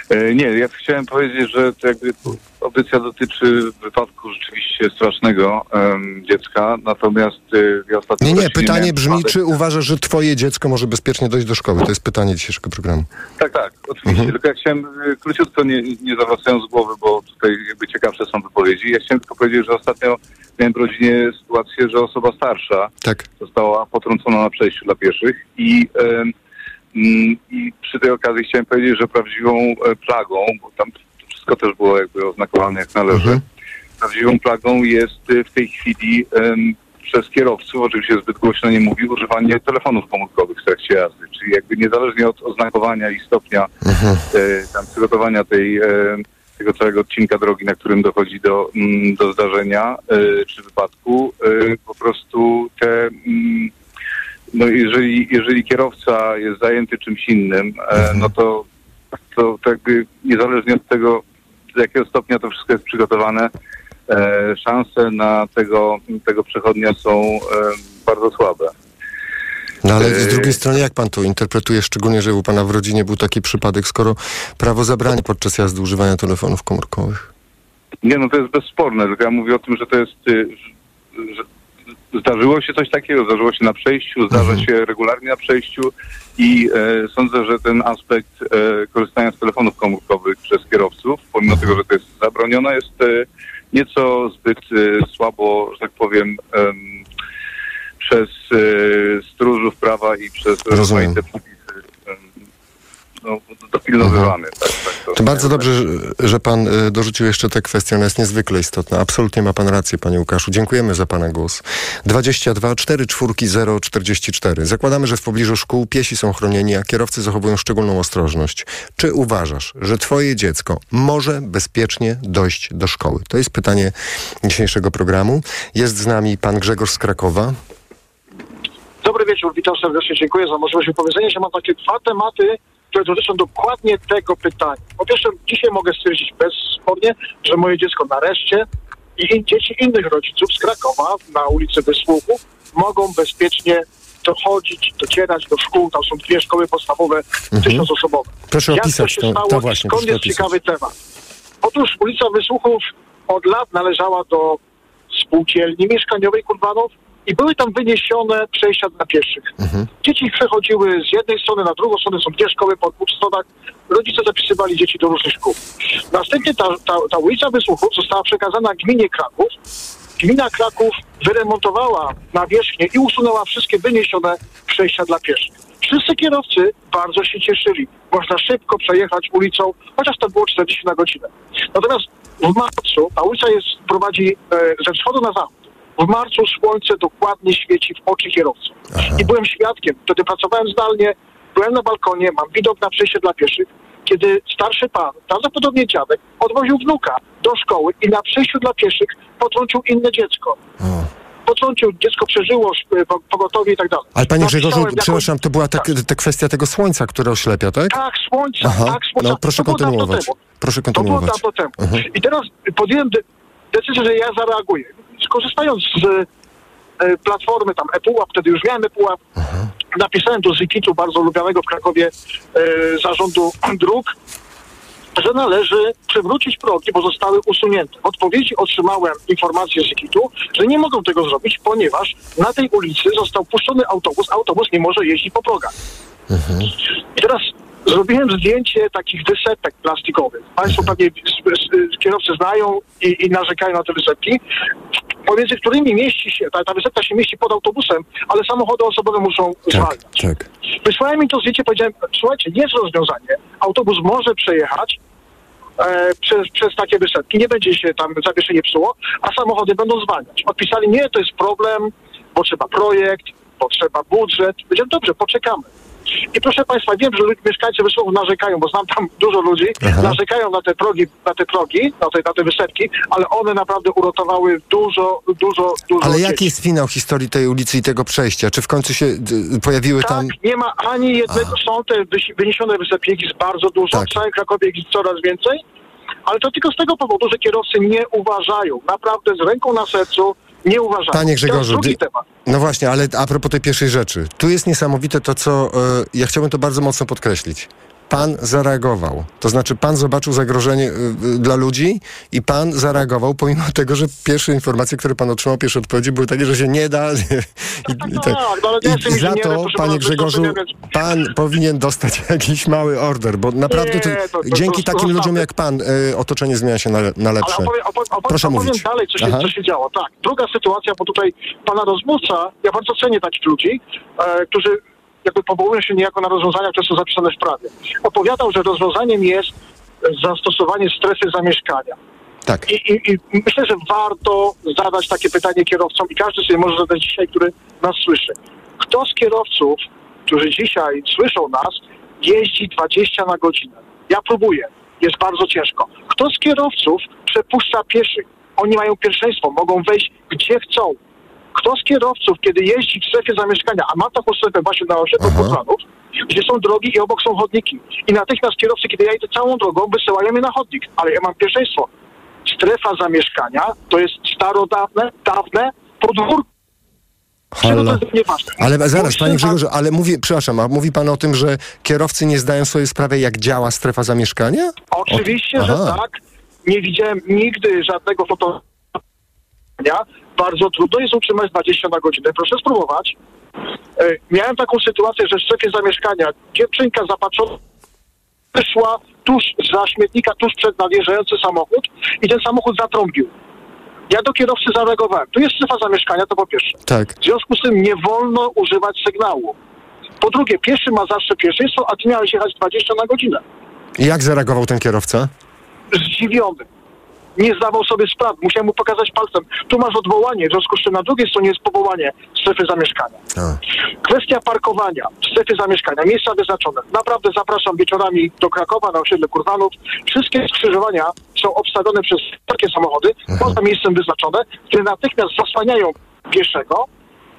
E, Nie, ja chciałem powiedzieć, że to jakby audycja dotyczy wypadku rzeczywiście strasznego em, dziecka, natomiast e, ja ostatnio... Nie, nie, pytanie miałem brzmi, czy uważasz, że twoje dziecko może bezpiecznie dojść do szkoły? To jest pytanie dzisiejszego programu. Tak, tak, oczywiście. Mhm. Tylko ja chciałem e, króciutko, nie, nie zawracając głowy, bo tutaj jakby ciekawsze są wypowiedzi. Ja chciałem tylko powiedzieć, że ostatnio miałem w rodzinie sytuację, że osoba starsza Tak. została potrącona na przejściu dla pieszych i, mm, i przy tej okazji chciałem powiedzieć, że prawdziwą e, plagą, bo tam wszystko też było jakby oznakowane jak należy, Mhm. prawdziwą plagą jest e, w tej chwili em, przez kierowców, oczywiście zbyt głośno nie mówi, używanie telefonów komórkowych w trakcie jazdy, czyli jakby niezależnie od oznakowania i stopnia Mhm. e, tam przygotowania tej, e, tego całego odcinka drogi, na którym dochodzi do, mm, do zdarzenia e, czy wypadku, e, po prostu te, mm, no jeżeli, jeżeli kierowca jest zajęty czymś innym, e, no to, to, to jakby niezależnie od tego, do jakiego stopnia to wszystko jest przygotowane, e, szanse na tego, tego przechodnia są e, bardzo słabe. No ale z Yy. drugiej strony, jak pan to interpretuje, szczególnie, że u pana w rodzinie był taki przypadek, skoro prawo zabrania podczas jazdy używania telefonów komórkowych? Nie, no to jest bezsporne, tylko ja mówię o tym, że to jest, y, że zdarzyło się coś takiego, zdarzyło się na przejściu, zdarza się regularnie na przejściu i e, sądzę, że ten aspekt e, korzystania z telefonów komórkowych przez kierowców, pomimo tego, że to jest zabronione, jest e, nieco zbyt e, słabo, że tak powiem, em, przez e, stróżów prawa i przez Rozumiem. em, no, dopilnowywany. Tak, tak, to To bardzo dobrze, że, pan y, dorzucił jeszcze tę kwestię, ona jest niezwykle istotna. Absolutnie ma pan rację, panie Łukaszu. Dziękujemy za pana głos. 22 4 4 0 44. Zakładamy, że w pobliżu szkół piesi są chronieni, a kierowcy zachowują szczególną ostrożność. Czy uważasz, że twoje dziecko może bezpiecznie dojść do szkoły? To jest pytanie dzisiejszego programu. Jest z nami pan Grzegorz z Krakowa. Dobry wieczór, witam serdecznie, dziękuję za możliwość wypowiedzenia się. Mam takie dwa tematy, które dotyczą dokładnie tego pytania. Po pierwsze, dzisiaj mogę stwierdzić bezspornie, że moje dziecko nareszcie i dzieci innych rodziców z Krakowa na ulicy Wysłuchów mogą bezpiecznie dochodzić, docierać do szkół. Tam są dwie szkoły podstawowe, Mhm. tysiącosobowe. Proszę Jak to opisać się to- stało to i właśnie, skąd jest opisać. ciekawy temat? Otóż ulica Wysłuchów od lat należała do spółdzielni mieszkaniowej Kurbanów, i były tam wyniesione przejścia dla pieszych. Dzieci przechodziły z jednej strony na drugą stronę, są dwie szkoły po dwóch stronach. Rodzice zapisywali dzieci do różnych szkół. Następnie ta, ta, ta ulica Wysłuchów została przekazana gminie Kraków. Gmina Kraków wyremontowała nawierzchnię i usunęła wszystkie wyniesione przejścia dla pieszych. Wszyscy kierowcy bardzo się cieszyli. Można szybko przejechać ulicą, chociaż to było 40 na godzinę. Natomiast w marcu ta ulica jest, prowadzi e, ze wschodu na zachód. W marcu słońce dokładnie świeci w oczy kierowców. I byłem świadkiem, wtedy pracowałem zdalnie, byłem na balkonie, mam widok na przejście dla pieszych, kiedy starszy pan, prawdopodobnie dziadek, odwoził wnuka do szkoły i na przejściu dla pieszych potrącił inne dziecko. Potrącił, dziecko przeżyło po- pogotowie i tak dalej. Ale panie Grzegorzu, przepraszam, to była ta, ta kwestia tego słońca, które oślepia, tak? Tak, słońce, Aha, tak, słońce. no proszę To kontynuować. Proszę To było kontynuować. dawno temu. Mhm. I teraz podjąłem de- decyzję, że ja zareaguję. Skorzystając z e, platformy tam ePUAP, wtedy już miałem ePUAP, napisałem do Zikitu, bardzo lubianego w Krakowie e, zarządu dróg, że należy przywrócić progi, bo zostały usunięte. W odpowiedzi otrzymałem informację z Zikitu, że nie mogą tego zrobić, ponieważ na tej ulicy został puszczony autobus, autobus nie może jeździć po progach. I teraz zrobiłem zdjęcie takich wysepek plastikowych. Państwo pewnie kierowcy znają i, i narzekają na te wysepki, pomiędzy którymi mieści się, ta, ta wysepka się mieści pod autobusem, ale samochody osobowe muszą zwalniać. Tak. Wysłałem im to zdjęcie, powiedziałem, słuchajcie, jest rozwiązanie, autobus może przejechać e, przez, przez takie wysepki, nie będzie się tam zawieszenie psuło, a samochody będą zwalniać. Odpisali, nie, to jest problem, bo trzeba projekt, bo trzeba budżet. Powiedziałem, dobrze, poczekamy. I proszę Państwa, wiem, że mieszkańcy Wysłowów narzekają, bo znam tam dużo ludzi, narzekają na te progi, na te progi, na te, na te wysepki, ale one naprawdę uratowały dużo, dużo, dużo Ale dzieci. jaki jest finał historii tej ulicy i tego przejścia? Czy w końcu się pojawiły tam... Nie ma ani jednego, są te wyniesione wysepki, jest bardzo dużo, Tak. w całym Krakowie jest coraz więcej, ale to tylko z tego powodu, że kierowcy nie uważają, naprawdę z ręką na sercu nie uważają. Panie Grzegorzu, drugi temat. no właśnie, ale a propos tej pierwszej rzeczy. Tu jest niesamowite to, co... E, ja chciałbym to bardzo mocno podkreślić. Pan zareagował. To znaczy, pan zobaczył zagrożenie y, y, dla ludzi i pan zareagował, pomimo tego, że pierwsze informacje, które pan otrzymał, pierwsze odpowiedzi były takie, że się nie da. I, i, tak. ja I, I za to, panie Grzegorzu, pan powinien dostać jakiś mały order, bo naprawdę to, dzięki takim ludziom jak pan y, otoczenie zmienia się na, na lepsze. opowiem, opowiem, opowiem, Proszę opowiem mówić. dalej, co się, co się działo. Tak. Druga sytuacja, bo tutaj pana rozmówca, ja bardzo cenię takich ludzi, e, którzy jakby powołują się niejako na rozwiązania, które są zapisane w prawie. Opowiadał, że rozwiązaniem jest zastosowanie strefy zamieszkania. Tak. I, i, I myślę, że warto zadać takie pytanie kierowcom i każdy sobie może zadać dzisiaj, który nas słyszy. Kto z kierowców, którzy dzisiaj słyszą nas, jeździ 20 na godzinę? Ja próbuję. Jest bardzo ciężko. Kto z kierowców przepuszcza pieszych? Oni mają pierwszeństwo, mogą wejść gdzie chcą. Kto z kierowców, kiedy jeździ w strefie zamieszkania, a ma taką strefę właśnie na osiedlu Podlanów, gdzie są drogi i obok są chodniki. I natychmiast kierowcy, kiedy ja idę całą drogą, wysyłają mnie na chodnik, ale ja mam pierwszeństwo. Strefa zamieszkania to jest starodawne, dawne podwórko. Halo. Ale zaraz, panie pan- Grzegorzu, ale mówi, przepraszam, a mówi pan o tym, że kierowcy nie zdają sobie sprawy, jak działa strefa zamieszkania? Oczywiście, O- że tak. Nie widziałem nigdy żadnego fotowania. Bardzo trudno jest utrzymać 20 na godzinę. Proszę spróbować. E, miałem taką sytuację, że w strefie zamieszkania dziewczynka zapatrzona wyszła tuż za śmietnika, tuż przed nadjeżdżający samochód i ten samochód zatrąbił. Ja do kierowcy zareagowałem. Tu jest strefa zamieszkania, to po pierwsze. Tak. W związku z tym nie wolno używać sygnału. Po drugie, pieszy ma zawsze pierwszeństwo, a ty miałeś jechać 20 na godzinę I jak zareagował ten kierowca? zdziwiony. Nie zdawał sobie sprawy. Musiałem mu pokazać palcem. Tu masz odwołanie, w związku z czym na drugiej stronie jest powołanie strefy zamieszkania. Kwestia parkowania w strefie zamieszkania, miejsca wyznaczone. Naprawdę zapraszam wieczorami do Krakowa na osiedle Kurwanów. Wszystkie skrzyżowania są obstawione przez takie samochody, poza miejscem wyznaczone, które natychmiast zasłaniają pieszego.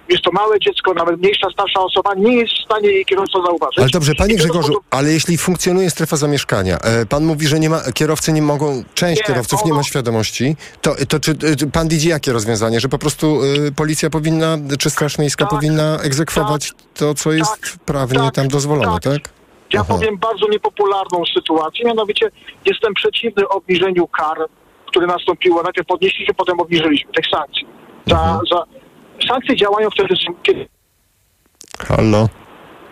Jest to małe dziecko, nawet mniejsza, starsza osoba, nie jest w stanie jej kierowca zauważyć. Ale dobrze, panie Grzegorzu, ale jeśli funkcjonuje strefa zamieszkania, e, pan mówi, że nie ma, kierowcy nie mogą, część Nie, kierowców nie ma świadomości, to, to czy e, pan widzi jakie rozwiązanie? Że po prostu e, policja powinna, czy Straż Miejska powinna egzekwować to, co jest prawnie tam dozwolone, tak? Ja Aha. powiem bardzo niepopularną sytuację, mianowicie jestem przeciwny obniżeniu kar, które nastąpiło. Najpierw podnieśliśmy, potem obniżyliśmy tych sankcji. Za, za Sankcje działają wtedy, kiedy Halo.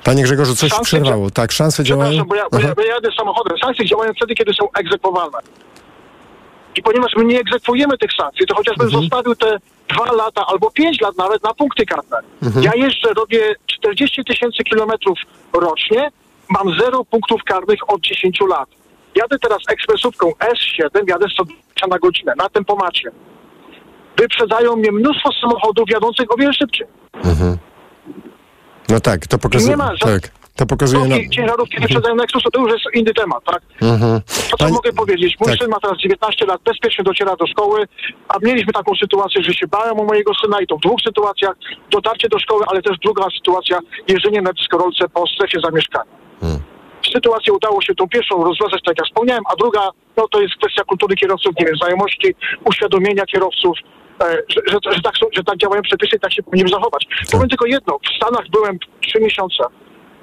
Panie Grzegorzu, coś Szanse przerwało. Tak, szanse działają? Bo ja, bo, ja, bo ja jadę samochodem. Sankcje działają wtedy, kiedy są egzekwowalne. I ponieważ my nie egzekwujemy tych sankcji, to chociażbym Mhm. zostawił te dwa lata albo pięć lat nawet na punkty karne. Mhm. Ja jeżdżę, robię 40 tysięcy kilometrów rocznie, mam zero punktów karnych od 10 lat. Jadę teraz ekspresówką S7, jadę 120 na godzinę na tempomacie. Wyprzedzają mnie mnóstwo samochodów jadących o wiele szybciej. Mhm. No tak, to pokazuje. Nie ma ża- tak, to pokazuje. Na... Ciężarówki wyprzedzają na ekspresu, to już jest inny temat, tak? Mhm. To co mogę powiedzieć? Mój tak. syn ma teraz 19 lat, bezpiecznie dociera do szkoły, a mieliśmy taką sytuację, że się bałem o mojego syna i to w dwóch sytuacjach. Dotarcie do szkoły, ale też druga sytuacja, jeżdżenie na deskorolce po strefie zamieszkania. Hmm. Sytuację udało się tą pierwszą rozwiązać, tak jak wspomniałem, a druga, no to jest kwestia kultury kierowców, nie wiem, znajomości, uświadomienia kierowców, że, że, że, tak, są, że tak działają przepisy i tak się powinniśmy zachować. Powiem tylko jedno, w Stanach byłem trzy miesiące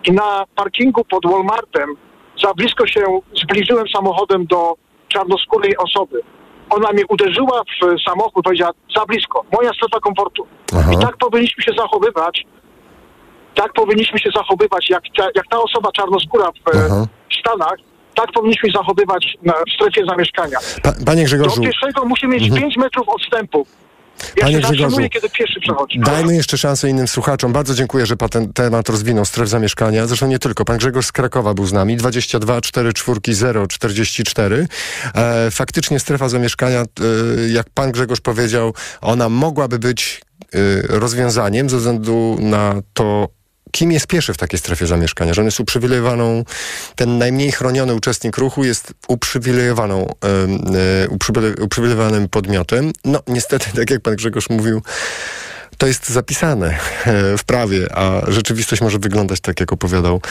i na parkingu pod Walmartem za blisko się zbliżyłem samochodem do czarnoskórej osoby. Ona mnie uderzyła w samochód, powiedziała za blisko, moja strefa komfortu. I tak powinniśmy się zachowywać, tak powinniśmy się zachowywać, jak ta, jak ta osoba czarnoskóra w, e, Stanach, tak powinniśmy zachowywać w strefie zamieszkania. Pa, panie Grzegorzu, Do pieszego musi mieć Mhm. 5 metrów odstępu. Ja Panie Grzegorzu, kiedy pieszy przechodzi. dajmy jeszcze szansę innym słuchaczom. Bardzo dziękuję, że pan ten temat rozwinął stref zamieszkania. Zresztą nie tylko. Pan Grzegorz z Krakowa był z nami. 22 4 4 0 44. E, faktycznie strefa zamieszkania, e, jak pan Grzegorz powiedział, ona mogłaby być e, rozwiązaniem ze względu na to, kim jest pieszy w takiej strefie zamieszkania, że on jest uprzywilejowaną, ten najmniej chroniony uczestnik ruchu jest uprzywilejowaną, e, uprzywile- uprzywilejowanym podmiotem. No niestety, tak jak pan Grzegorz mówił, to jest zapisane e, w prawie, a rzeczywistość może wyglądać tak, jak opowiadał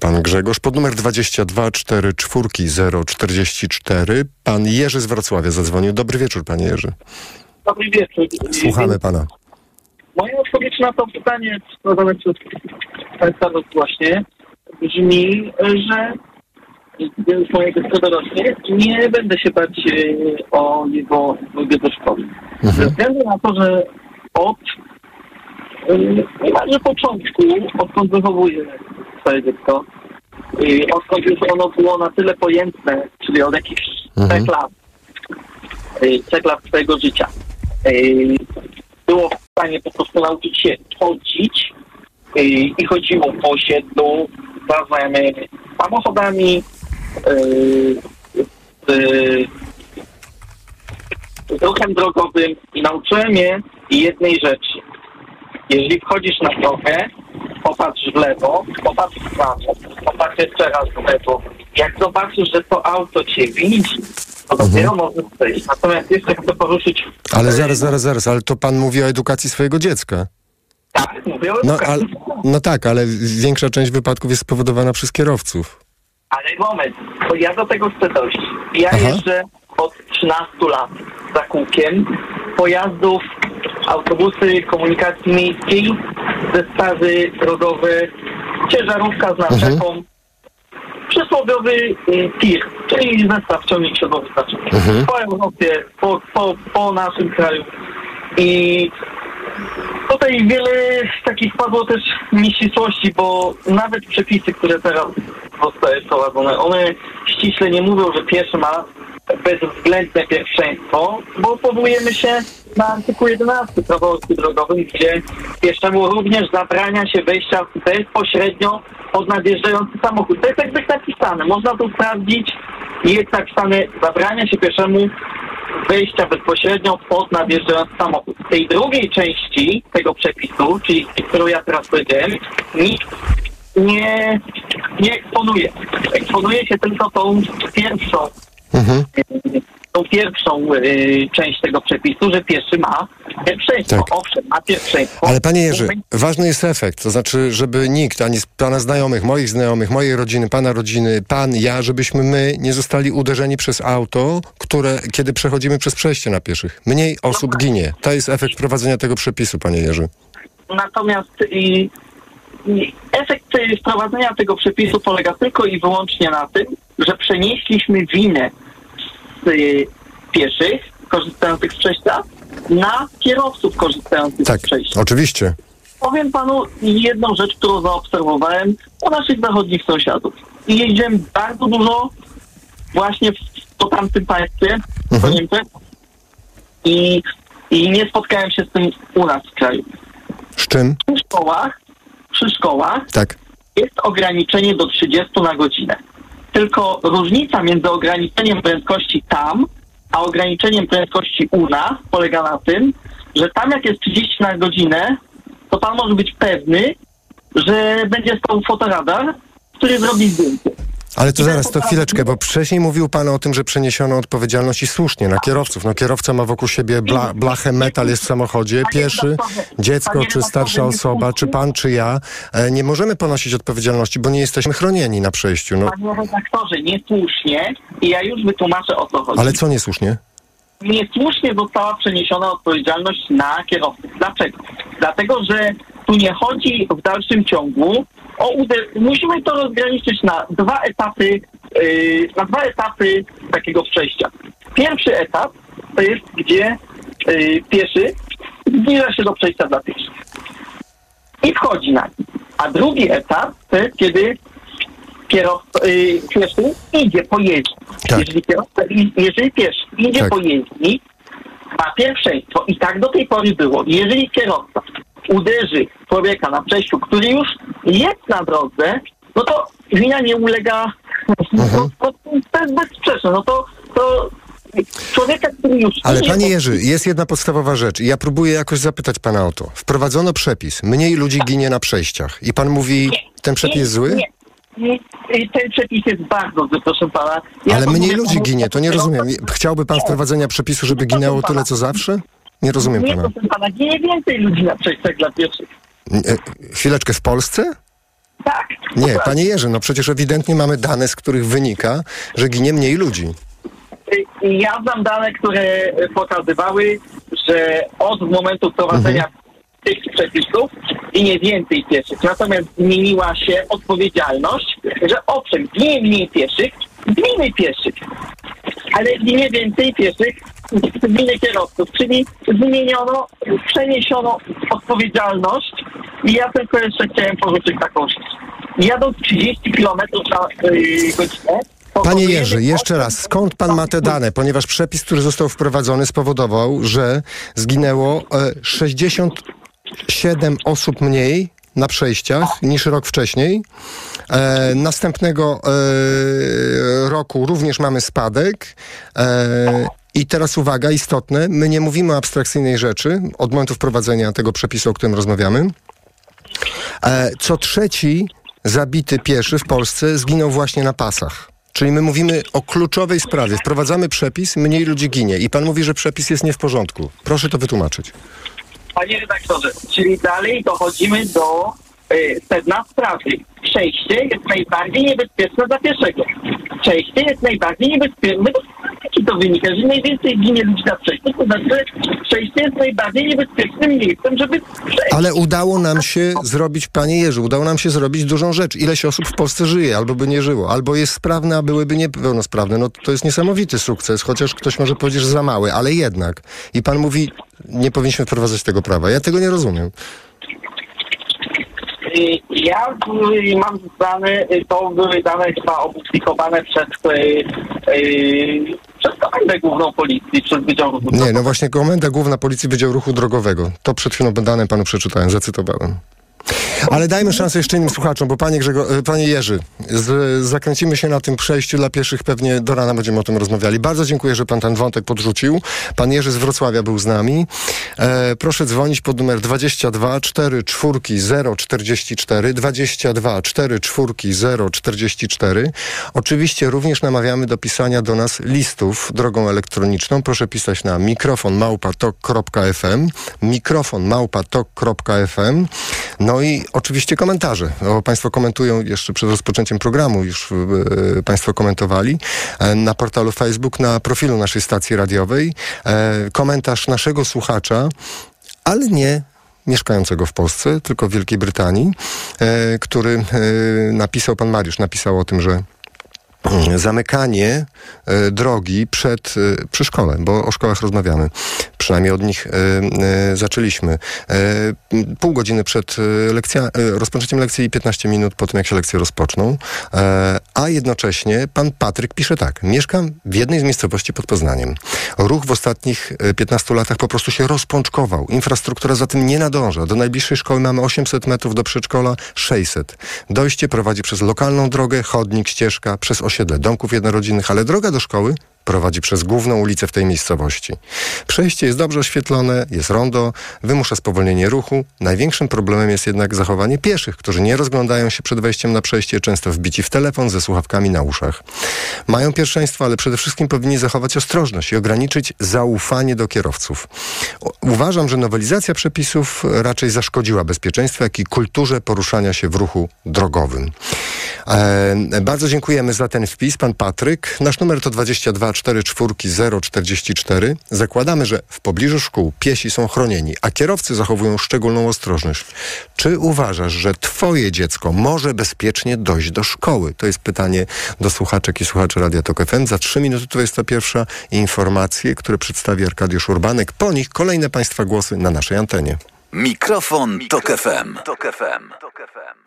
pan Grzegorz. Pod numer 22 4 4 0 44 pan Jerzy z Wrocławia zadzwonił. Dobry wieczór, panie Jerzy. Dobry wieczór. Słuchamy pana. Moja odpowiedź na to pytanie zadane przez Państwa właśnie brzmi, że moje dziecko dorośnie i nie będę się bać e, o jego drogę do szkoły. Ze względu na to, że od e, niemalże początku, odkąd wychowuję swoje dziecko, i odkąd już ono było na tyle pojętne, czyli od jakichś trzech lat, e, trzech lat swojego życia, e, było w stanie po prostu nauczyć się chodzić e, i chodziło po osiedlu znajomymi samochodami, z, z ruchem drogowym i nauczyłem je jednej rzeczy. Jeżeli wchodzisz na drogę, popatrz w lewo, popatrz w prawo, popatrz jeszcze raz w lewo. Jak zobaczysz, że to auto cię widzi, to dopiero możesz przejść. Natomiast jeszcze chcę poruszyć Ale zaraz, zaraz, zaraz, ale to pan mówi o edukacji swojego dziecka. tak, mówię o No, edukacji. ale, no tak, ale większa część wypadków jest spowodowana przez kierowców. Ale moment, to ja do tego chcę dojść. Ja Aha. jeżdżę od 13 lat za kółkiem pojazdów, autobusy komunikacji miejskiej, zestawy drogowe, ciężarówka z naczepą, przysłowiowy y, tir, czyli zestaw ciągnik znaczy. Mhm. Po Europie, po, po, po naszym kraju. I tutaj wiele takich padło też nieścisłości, bo nawet przepisy, które teraz zostały wprowadzone, one ściśle nie mówią, że pieszy ma bezwzględne pierwszeństwo, bo powołujemy się na artykuł 11 prawa o gdzie pieszemu również zabrania się wejścia bezpośrednio pod nadjeżdżający samochód. To jest jakby napisane, można to sprawdzić i jest napisane zabrania się pieszemu wejścia bezpośrednio pod nadjeżdżający samochód. W tej drugiej części tego przepisu, czyli którą ja teraz powiedziałem, nikt nie, nie eksponuje. Eksponuje się tylko tą pierwszą tą pierwszą y, część tego przepisu, że pieszy ma pierwszeństwo. Tak. Owszem, ma pierwszeństwo. Ale panie Jerzy, ważny jest efekt, to znaczy, żeby nikt, ani z pana znajomych, moich znajomych, mojej rodziny, pana rodziny, pan, ja, żebyśmy my nie zostali uderzeni przez auto, które, kiedy przechodzimy przez przejście na pieszych. Mniej osób ginie. To jest efekt wprowadzenia tego przepisu, panie Jerzy. Natomiast y, efekt y, wprowadzenia tego przepisu polega tylko i wyłącznie na tym, że przenieśliśmy winę pieszych korzystających z przejścia na kierowców korzystających Tak, z przejścia. oczywiście. Powiem panu jedną rzecz, którą zaobserwowałem u naszych zachodnich sąsiadów. I jeździłem bardzo dużo właśnie w, po tamtym państwie, po Niemczech i, i nie spotkałem się z tym u nas w kraju. Z czym? Przy szkołach, przy szkołach Tak. jest ograniczenie do 30 na godzinę. Tylko różnica między ograniczeniem prędkości tam, a ograniczeniem prędkości u nas polega na tym, że tam jak jest 30 na godzinę, to pan może być pewny, że będzie stał fotoradar, który zrobi zdjęcie. Ale to zaraz, to chwileczkę, bo wcześniej mówił pan o tym, że przeniesiono odpowiedzialność i słusznie na kierowców. No kierowca ma wokół siebie bla, blachę, metal jest w samochodzie, pieszy, dziecko, czy starsza osoba, czy pan, czy ja. E, Nie możemy ponosić odpowiedzialności, bo nie jesteśmy chronieni na przejściu. No, Panie redaktorze, niesłusznie, i ja już wytłumaczę o co chodzi. ale co niesłusznie? niesłusznie została przeniesiona odpowiedzialność na kierowców. Dlaczego? Dlatego, że tu nie chodzi w dalszym ciągu o. Musimy to rozgraniczyć na dwa etapy, yy, na dwa etapy takiego przejścia. Pierwszy etap to jest, gdzie yy, pieszy zbliża się do przejścia dla pieszych i wchodzi na nim. A drugi etap to jest, kiedy kierowca, yy, pieszy idzie po jeździ. Jeżeli, kierowca, jeżeli pieszy idzie Tak. po jezdni, ma pierwszeństwo i tak do tej pory było. Jeżeli kierowca uderzy człowieka na przejściu, który już jest na drodze, no to wina nie ulega, no, to, jest bezsprzeczne, no to, to człowieka, który już Ale panie Jerzy, jest jedna podstawowa rzecz i ja próbuję jakoś zapytać pana o to. Wprowadzono przepis, mniej ludzi ginie na przejściach i pan mówi, ten przepis jest zły? Nie, nie, nie, ten przepis jest bardzo zły, proszę pana. Ja Ale mniej ludzi ginie, to nie rozumiem. Chciałby pan wprowadzenia przepisu, żeby ginęło tyle co zawsze? Nie rozumiem Nie, pana. proszę pana, ginie więcej ludzi na przejściach dla pieszych. E, Chwileczkę, w Polsce? Tak. Nie, panie Jerzy, no przecież ewidentnie mamy dane, z których wynika, że ginie mniej ludzi. Ja znam dane, które pokazywały, że od momentu wprowadzenia tych przepisów ginie więcej pieszych. Natomiast zmieniła się odpowiedzialność, że owszem, ginie mniej pieszych, ginie pieszych, ale ginie więcej pieszych z winy kierowców, czyli zmieniono, przeniesiono odpowiedzialność i ja tylko jeszcze chciałem porzucić taką rzecz. Jadąc 30 km na yy, godzinę, Panie Jerzy, jeszcze raz, skąd pan ma te dane? Ponieważ przepis, który został wprowadzony, spowodował, że zginęło e, 67 osób mniej na przejściach niż rok wcześniej. E, następnego e, roku również mamy spadek. E, i teraz uwaga, istotne, my nie mówimy o abstrakcyjnej rzeczy od momentu wprowadzenia tego przepisu, o którym rozmawiamy. E, co trzeci zabity pieszy w Polsce zginął właśnie na pasach. Czyli my mówimy o kluczowej sprawie. Wprowadzamy przepis, mniej ludzi ginie. I pan mówi, że przepis jest nie w porządku. Proszę to wytłumaczyć. Panie redaktorze, czyli dalej dochodzimy do sedna sprawy. Przejście jest najbardziej niebezpieczne dla pieszego. Przejście jest najbardziej niebezpieczne. My to wynika, że najwięcej ginie ludzi na przejściu, to znaczy, przejście jest najbardziej niebezpiecznym miejscem, żeby przejść. Ale udało nam się zrobić, panie Jerzy, udało nam się zrobić dużą rzecz. Ileś osób w Polsce żyje, albo by nie żyło, albo jest sprawne, a byłyby niepełnosprawne. No to jest niesamowity sukces, chociaż ktoś może powiedzieć, że za mały, ale jednak. I pan mówi, nie powinniśmy wprowadzać tego prawa. Ja tego nie rozumiem. Ja mam dane, y, to były dane chyba opublikowane przez, y, y, przez Komendę Główną Policji, przez Wydział Ruchu Nie, no właśnie Komenda Główna Policji Wydział Ruchu Drogowego. To przed chwilą dane panu przeczytałem, zacytowałem. Ale dajmy szansę jeszcze innym słuchaczom, bo panie, Grzego, e, panie Jerzy, z, zakręcimy się na tym przejściu dla pieszych, pewnie do rana będziemy o tym rozmawiali. Bardzo dziękuję, że pan ten wątek podrzucił. Pan Jerzy z Wrocławia był z nami. E, proszę dzwonić pod numer 22 4 4 0 44 22 4 4 0 44. Oczywiście również namawiamy do pisania do nas listów drogą elektroniczną. Proszę pisać na mikrofon małpatok.fm mikrofon małpatok.fm no i oczywiście komentarze. O, państwo komentują jeszcze przed rozpoczęciem programu, już e, Państwo komentowali e, na portalu Facebook, na profilu naszej stacji radiowej. E, komentarz naszego słuchacza, ale nie mieszkającego w Polsce, tylko w Wielkiej Brytanii, e, który e, napisał, pan Mariusz napisał o tym, że zamykanie e, drogi przed, e, przy szkole, bo o szkołach rozmawiamy. Przynajmniej od nich e, zaczęliśmy. Pół godziny przed lekcja, rozpoczęciem lekcji i 15 minut po tym, jak się lekcje rozpoczną. A jednocześnie pan Patryk pisze tak. Mieszkam w jednej z miejscowości pod Poznaniem. Ruch w ostatnich e, 15 latach po prostu się rozpączkował. Infrastruktura za tym nie nadąża. Do najbliższej szkoły mamy 800 metrów, do przedszkola 600. Dojście prowadzi przez lokalną drogę, chodnik, ścieżka, przez osiedle domków jednorodzinnych, ale droga do szkoły prowadzi przez główną ulicę w tej miejscowości. Przejście jest dobrze oświetlone, jest rondo, wymusza spowolnienie ruchu. Największym problemem jest jednak zachowanie pieszych, którzy nie rozglądają się przed wejściem na przejście, często wbici w telefon ze słuchawkami na uszach. Mają pierwszeństwo, ale przede wszystkim powinni zachować ostrożność i ograniczyć zaufanie do kierowców. Uważam, że nowelizacja przepisów raczej zaszkodziła bezpieczeństwu, jak i kulturze poruszania się w ruchu drogowym. E, bardzo dziękujemy za ten wpis, pan Patryk. Nasz numer to 22 44 044. Zakładamy, że w pobliżu szkół piesi są chronieni, a kierowcy zachowują szczególną ostrożność. Czy uważasz, że twoje dziecko może bezpiecznie dojść do szkoły? To jest pytanie do słuchaczek i słuchaczy Radia Tok FM. Za 3 minuty 21 informacje, które przedstawi Arkadiusz Urbanek. Po nich kolejne państwa głosy na naszej antenie. Mikrofon, Tok FM.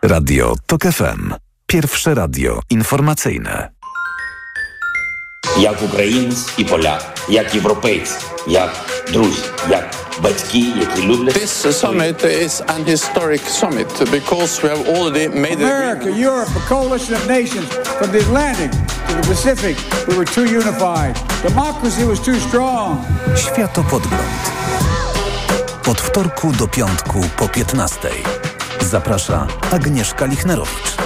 Radio Tok FM. Pierwsze radio informacyjne. як українець і поляк, як європейці, як друзі, як батьки, які люблять. This summit is an historic summit because we have already made America, Europe, a coalition of nations from the Atlantic to the Pacific. We were too unified. Democracy was too strong. Światopodgląd. Od wtorku do piątku po 15. Zaprasza Agnieszka Lichnerowicz.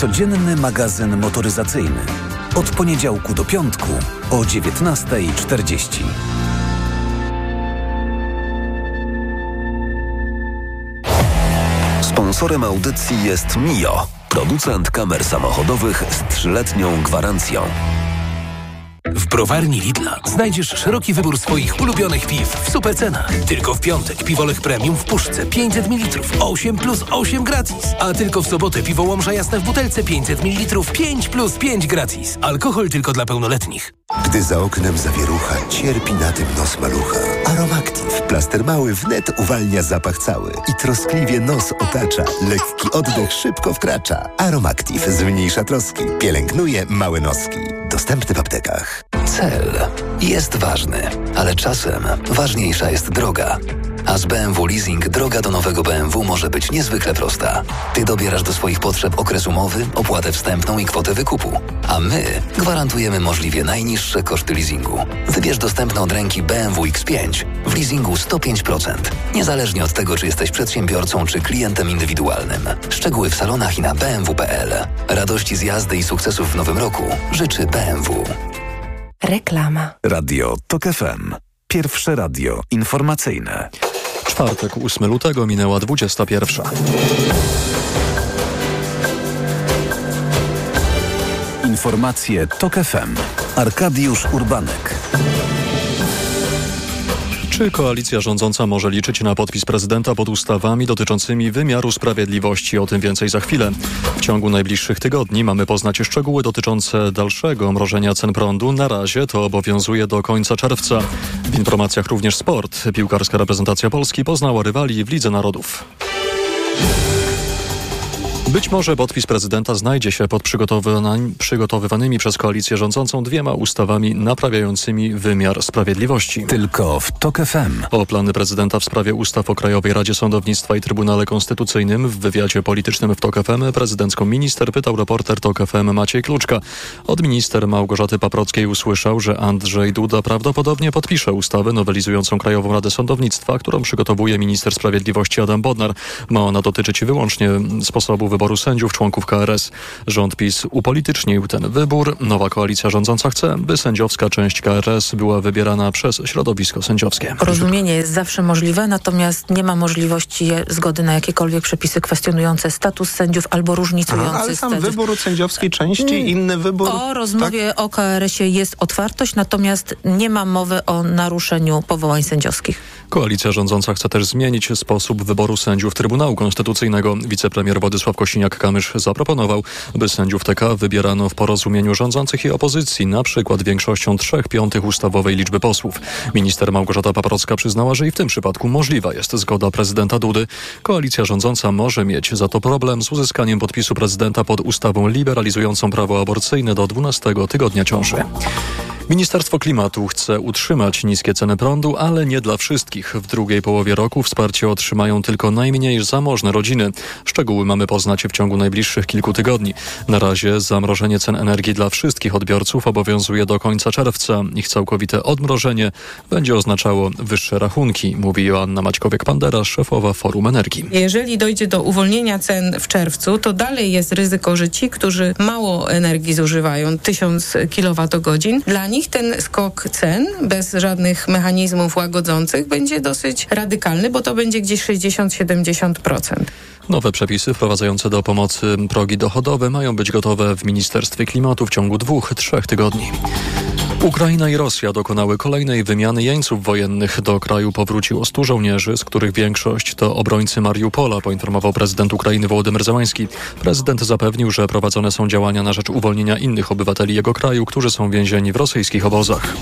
Codzienny magazyn motoryzacyjny. Od poniedziałku do piątku o 19.40. Sponsorem audycji jest Mio, producent kamer samochodowych z trzyletnią gwarancją. W browarni Lidla znajdziesz szeroki wybór swoich ulubionych piw w super cenach. Tylko w piątek piwolech premium w puszce 500 ml 8 plus 8 gratis. A tylko w sobotę piwo łomża jasne w butelce 500 ml 5 plus 5 gratis. Alkohol tylko dla pełnoletnich. Gdy za oknem zawierucha, cierpi na tym nos malucha. Aromactive, plaster mały wnet uwalnia zapach cały i troskliwie nos otacza. Lekki oddech szybko wkracza. Aromactive zmniejsza troski, pielęgnuje małe noski. Dostępny w aptekach. Cel jest ważny, ale czasem ważniejsza jest droga. A z BMW Leasing droga do nowego BMW może być niezwykle prosta. Ty dobierasz do swoich potrzeb okres umowy, opłatę wstępną i kwotę wykupu. A my gwarantujemy możliwie najniższe koszty leasingu. Wybierz dostępne od ręki BMW X5 w leasingu 105%. Niezależnie od tego, czy jesteś przedsiębiorcą, czy klientem indywidualnym. Szczegóły w salonach i na bmw.pl. Radości z jazdy i sukcesów w nowym roku życzy BMW. Reklama. Radio Tok FM. Pierwsze radio informacyjne. Czwartek, 8 lutego, minęła 21. Informacje Tok FM. Arkadiusz Urbanek. Czy koalicja rządząca może liczyć na podpis prezydenta pod ustawami dotyczącymi wymiaru sprawiedliwości? O tym więcej za chwilę. W ciągu najbliższych tygodni mamy poznać szczegóły dotyczące dalszego mrożenia cen prądu. Na razie to obowiązuje do końca czerwca. W informacjach również sport. Piłkarska reprezentacja Polski poznała rywali w Lidze Narodów. Być może podpis prezydenta znajdzie się pod przygotowywanymi przez koalicję rządzącą dwiema ustawami naprawiającymi wymiar sprawiedliwości. Tylko w TOK FM. O plany prezydenta w sprawie ustaw o Krajowej Radzie Sądownictwa i Trybunale Konstytucyjnym w wywiadzie politycznym w TOK FM prezydencką minister pytał reporter TOK FM Maciej Kluczka. Od minister Małgorzaty Paprockiej usłyszał, że Andrzej Duda prawdopodobnie podpisze ustawę nowelizującą Krajową Radę Sądownictwa, którą przygotowuje minister sprawiedliwości Adam Bodnar. Ma ona dotyczyć wyłącznie sposobu wyboru sędziów członków KRS. Rząd PiS upolitycznił ten wybór. Nowa koalicja rządząca chce, by sędziowska część KRS była wybierana przez środowisko sędziowskie. Porozumienie jest zawsze możliwe, natomiast nie ma możliwości zgody na jakiekolwiek przepisy kwestionujące status sędziów albo różnicujące Aha, ale sam sędziów. wybór sędziowskiej części, Mm, inny wybór... O rozmowie o KRS-ie jest otwartość, natomiast nie ma mowy o naruszeniu powołań sędziowskich. Koalicja rządząca chce też zmienić sposób wyboru sędziów Trybunału Konstytucyjnego. Wicepremier Władysław Kosiniak-Kamysz zaproponował, by sędziów TK wybierano w porozumieniu rządzących i opozycji, na przykład większością trzech piątych ustawowej liczby posłów. Minister Małgorzata Paprocka przyznała, że i w tym przypadku możliwa jest zgoda prezydenta Dudy. Koalicja rządząca może mieć za to problem z uzyskaniem podpisu prezydenta pod ustawą liberalizującą prawo aborcyjne do 12 tygodnia ciąży. Ministerstwo Klimatu chce utrzymać niskie ceny prądu, ale nie dla wszystkich. W drugiej połowie roku wsparcie otrzymają tylko najmniej zamożne rodziny. Szczegóły mamy poznać w ciągu najbliższych kilku tygodni. Na razie zamrożenie cen energii dla wszystkich odbiorców obowiązuje do końca czerwca. Ich całkowite odmrożenie będzie oznaczało wyższe rachunki, mówi Joanna Maćkowiek-Pandera, szefowa Forum Energii. Jeżeli dojdzie do uwolnienia cen w czerwcu, to dalej jest ryzyko, że ci, którzy mało energii zużywają, 1000 kWh, dla nich ten skok cen bez żadnych mechanizmów łagodzących będzie dosyć radykalny, bo to będzie gdzieś 60-70%. Nowe przepisy wprowadzające do pomocy progi dochodowe mają być gotowe w Ministerstwie Klimatu w ciągu dwóch, trzech tygodni. Ukraina i Rosja dokonały kolejnej wymiany jeńców wojennych. Do kraju powróciło 100 żołnierzy, z których większość to obrońcy Mariupola, poinformował prezydent Ukrainy Wołodymyr Zełański. Prezydent zapewnił, że prowadzone są działania na rzecz uwolnienia innych obywateli jego kraju, którzy są więzieni w rosyjskich obozach.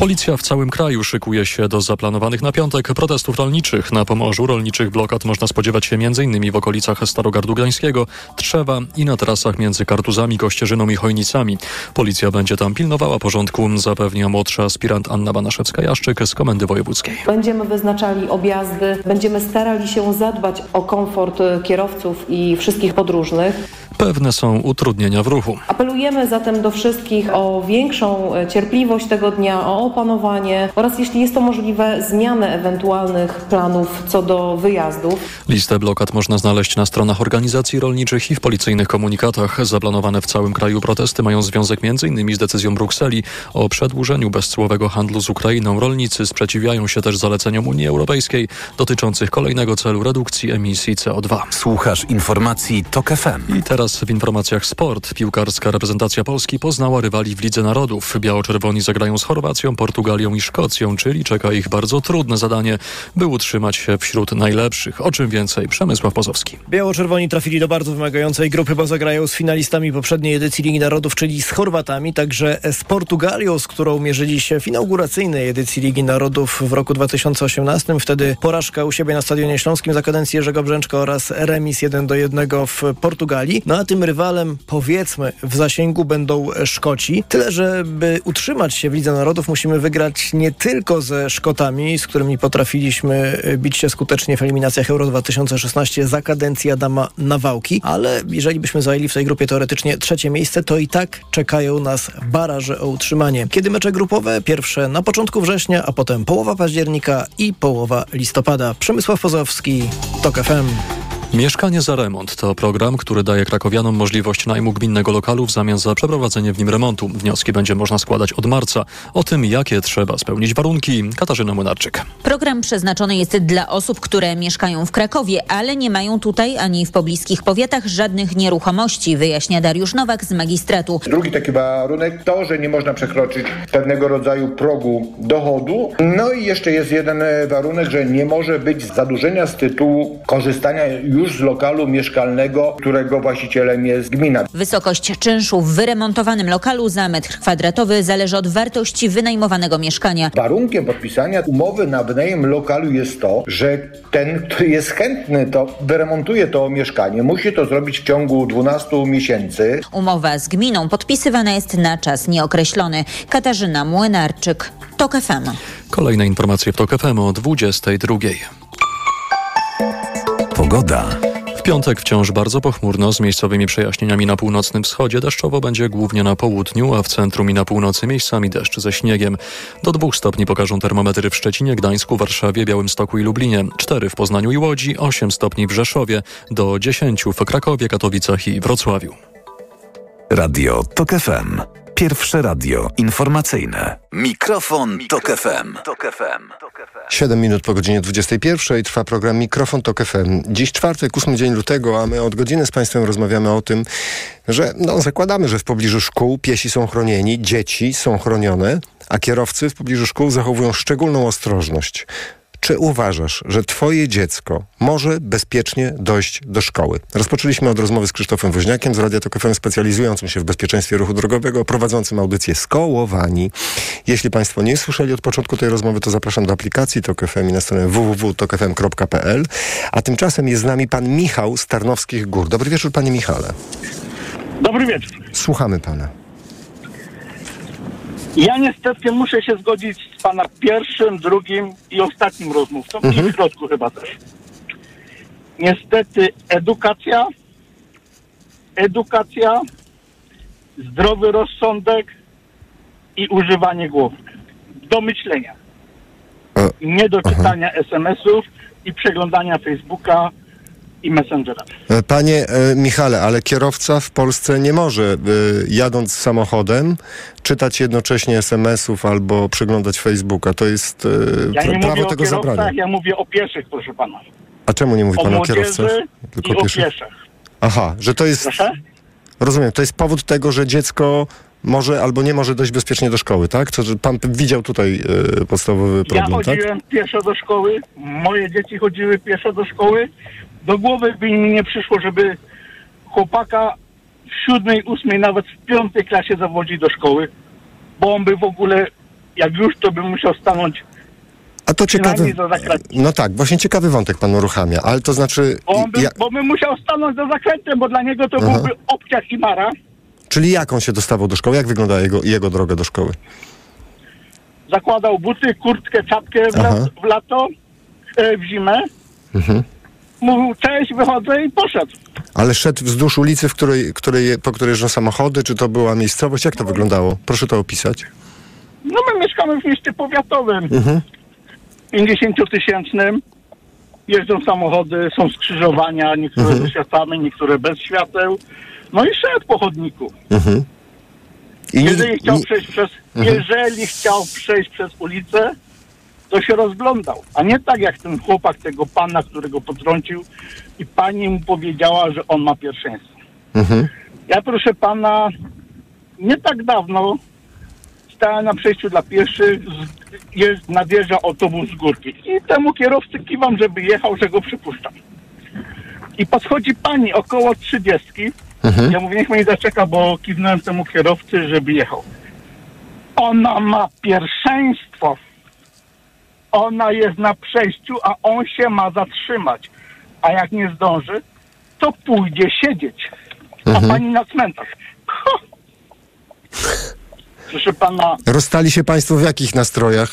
Policja w całym kraju szykuje się do zaplanowanych na piątek protestów rolniczych. Na Pomorzu rolniczych blokad można spodziewać się m.in. w okolicach Starogardu Gdańskiego, Trzewa i na trasach między Kartuzami, Kościerzyną i Chojnicami. Policja będzie tam pilnowała porządku, zapewnia młodsza aspirant Anna Banaszewska-Jaszczyk z Komendy Wojewódzkiej. Będziemy wyznaczali objazdy, będziemy starali się zadbać o komfort kierowców i wszystkich podróżnych. Pewne są utrudnienia w ruchu. Apelujemy zatem do wszystkich o większą cierpliwość tego dnia, o opanowanie oraz jeśli jest to możliwe, zmianę ewentualnych planów co do wyjazdów. Listę blokad można znaleźć na stronach organizacji rolniczych i w policyjnych komunikatach. Zaplanowane w całym kraju protesty mają związek m.in. z decyzją Brukseli o przedłużeniu bezcłowego handlu z Ukrainą. Rolnicy sprzeciwiają się też zaleceniom Unii Europejskiej dotyczących kolejnego celu redukcji emisji CO2. Słuchasz informacji TOK FM. I teraz w informacjach sport. Piłkarska reprezentacja Polski poznała rywali w Lidze Narodów. Biało-czerwoni zagrają z Chorwacją, Portugalią i Szkocją, czyli czeka ich bardzo trudne zadanie, by utrzymać się wśród najlepszych. O czym więcej Przemysław Pozowski. Biało-czerwoni trafili do bardzo wymagającej grupy, bo zagrają z finalistami poprzedniej edycji Ligi Narodów, czyli z Chorwatami, także z Portugalią, z którą mierzyli się w inauguracyjnej edycji Ligi Narodów w roku 2018. Wtedy porażka u siebie na Stadionie Śląskim za kadencji Jerzego Brzęczka oraz remis 1 do 1 w Portugalii. No a tym rywalem, powiedzmy, w zasięgu będą Szkoci. Tyle, że by utrzymać się w Lidze Narodów musimy wygrać nie tylko ze Szkotami, z którymi potrafiliśmy bić się skutecznie w eliminacjach Euro 2016 za kadencji Adama Nawałki, ale jeżeli byśmy zajęli w tej grupie teoretycznie trzecie miejsce, to i tak czekają nas baraże o utrzymanie. Kiedy mecze grupowe? Pierwsze na początku września, a potem połowa października i połowa listopada. Przemysław Pozowski, TOK FM. Mieszkanie za remont to program, który daje krakowianom możliwość najmu gminnego lokalu w zamian za przeprowadzenie w nim remontu. Wnioski będzie można składać od marca. O tym, jakie trzeba spełnić warunki, Katarzyna Młynarczyk. Program przeznaczony jest dla osób, które mieszkają w Krakowie, ale nie mają tutaj ani w pobliskich powiatach żadnych nieruchomości, wyjaśnia Dariusz Nowak z magistratu. Drugi taki warunek to, że nie można przekroczyć pewnego rodzaju progu dochodu. No i jeszcze jest jeden e, warunek, że nie może być zadłużenia z tytułu korzystania już z lokalu mieszkalnego, którego właścicielem jest gmina. Wysokość czynszu w wyremontowanym lokalu za metr kwadratowy zależy od wartości wynajmowanego mieszkania. Warunkiem podpisania umowy na wynajem lokalu jest to, że ten, który jest chętny, to wyremontuje to mieszkanie, musi to zrobić w ciągu 12 miesięcy. Umowa z gminą podpisywana jest na czas nieokreślony. Katarzyna Młynarczyk, TOK FM. Kolejne informacje w TOK FM o 22. Pogoda. W piątek wciąż bardzo pochmurno z miejscowymi przejaśnieniami na północnym wschodzie. Deszczowo będzie głównie na południu, a w centrum i na północy miejscami deszcz ze śniegiem. Do dwóch stopni pokażą termometry w Szczecinie, Gdańsku, Warszawie, Białymstoku i Lublinie. Cztery w Poznaniu i Łodzi, osiem stopni w Rzeszowie, do dziesięciu w Krakowie, Katowicach i Wrocławiu. Radio TOK FM. Pierwsze radio informacyjne. Mikrofon, Tok FM. Tok FM. 7 minut po godzinie 21 trwa program Mikrofon Tok FM. Dziś czwartek, 8 dzień lutego, a my od godziny z Państwem rozmawiamy o tym, że no, zakładamy, że w pobliżu szkół piesi są chronieni, dzieci są chronione, a kierowcy w pobliżu szkół zachowują szczególną ostrożność. Czy uważasz, że twoje dziecko może bezpiecznie dojść do szkoły? Rozpoczęliśmy od rozmowy z Krzysztofem Woźniakiem z Radia Tok FM, specjalizującym się w bezpieczeństwie ruchu drogowego, prowadzącym audycję Skołowani. Jeśli Państwo nie słyszeli od początku tej rozmowy, to zapraszam do aplikacji Tok FM i na stronę www.tokfm.pl. A tymczasem jest z nami pan Michał z Tarnowskich Gór. Dobry wieczór, panie Michale. Dobry wieczór. Słuchamy pana. Ja niestety muszę się zgodzić z pana pierwszym, drugim i ostatnim rozmówcą Mhm. i w środku chyba też. Niestety edukacja, edukacja, zdrowy rozsądek i używanie głowy. Do myślenia. Nie do czytania SMS-ów i przeglądania Facebooka i Messengera. E, Panie e, Michale, ale kierowca w Polsce nie może, e, jadąc samochodem, czytać jednocześnie SMS-ów albo przeglądać Facebooka. To jest Ja nie prawo mówię o tego kierowcach, zabrania. ja mówię o pieszych, proszę pana. A czemu nie mówi o pan o kierowcach? i o pieszych. Aha, że to jest... Proszę? Rozumiem, to jest powód tego, że dziecko może albo nie może dojść bezpiecznie do szkoły, tak? Że pan widział tutaj e, podstawowy problem, ja tak? chodziłem pieszo do szkoły, moje dzieci chodziły pieszo do szkoły. Do głowy by mi nie przyszło, żeby chłopaka w siódmej, ósmej, nawet w piątej klasie zawodzić do szkoły, bo on by w ogóle, jak już, to by musiał stanąć A to ciekawy... No tak, właśnie ciekawy wątek pan uruchamia, ale to znaczy... Bo, on by, Ja, bo by musiał stanąć za zakrętem, bo dla niego to Aha. byłby obciach i mara. Czyli jak on się dostawał do szkoły? Jak wygląda jego, jego droga do szkoły? Zakładał buty, kurtkę, czapkę w, lat, w lato, e, w zimę. Mhm. Mówił, cześć, wychodzę i poszedł. Ale szedł wzdłuż ulicy, w której, której, po której jeżdżą samochody, czy to była miejscowość? Jak to wyglądało? Proszę to opisać. No my mieszkamy w mieście powiatowym, Mhm. 50-tysięcznym. Jeżdżą samochody, są skrzyżowania, niektóre Mhm. ze światłami, niektóre bez świateł. No i szedł po chodniku. Mhm. I jeżeli, chciał przejść przez, Mhm. jeżeli chciał przejść przez ulicę, to się rozglądał. A nie tak jak ten chłopak tego pana, którego potrącił i pani mu powiedziała, że on ma pierwszeństwo. Mhm. Ja proszę pana, nie tak dawno stałem na przejściu dla pieszych, jest, nadjeżdża autobus z górki i temu kierowcy kiwam, żeby jechał, że go przypuszczam. I podchodzi pani około trzydziestki. Mhm. Ja mówię, niech mnie zaczeka, bo kiwnąłem temu kierowcy, żeby jechał. Ona ma pierwszeństwo. Ona jest na przejściu, a on się ma zatrzymać. A jak nie zdąży, to pójdzie siedzieć. A Mhm. pani na cmentarz. Ho! Proszę pana, Rozstali się państwo w jakich nastrojach?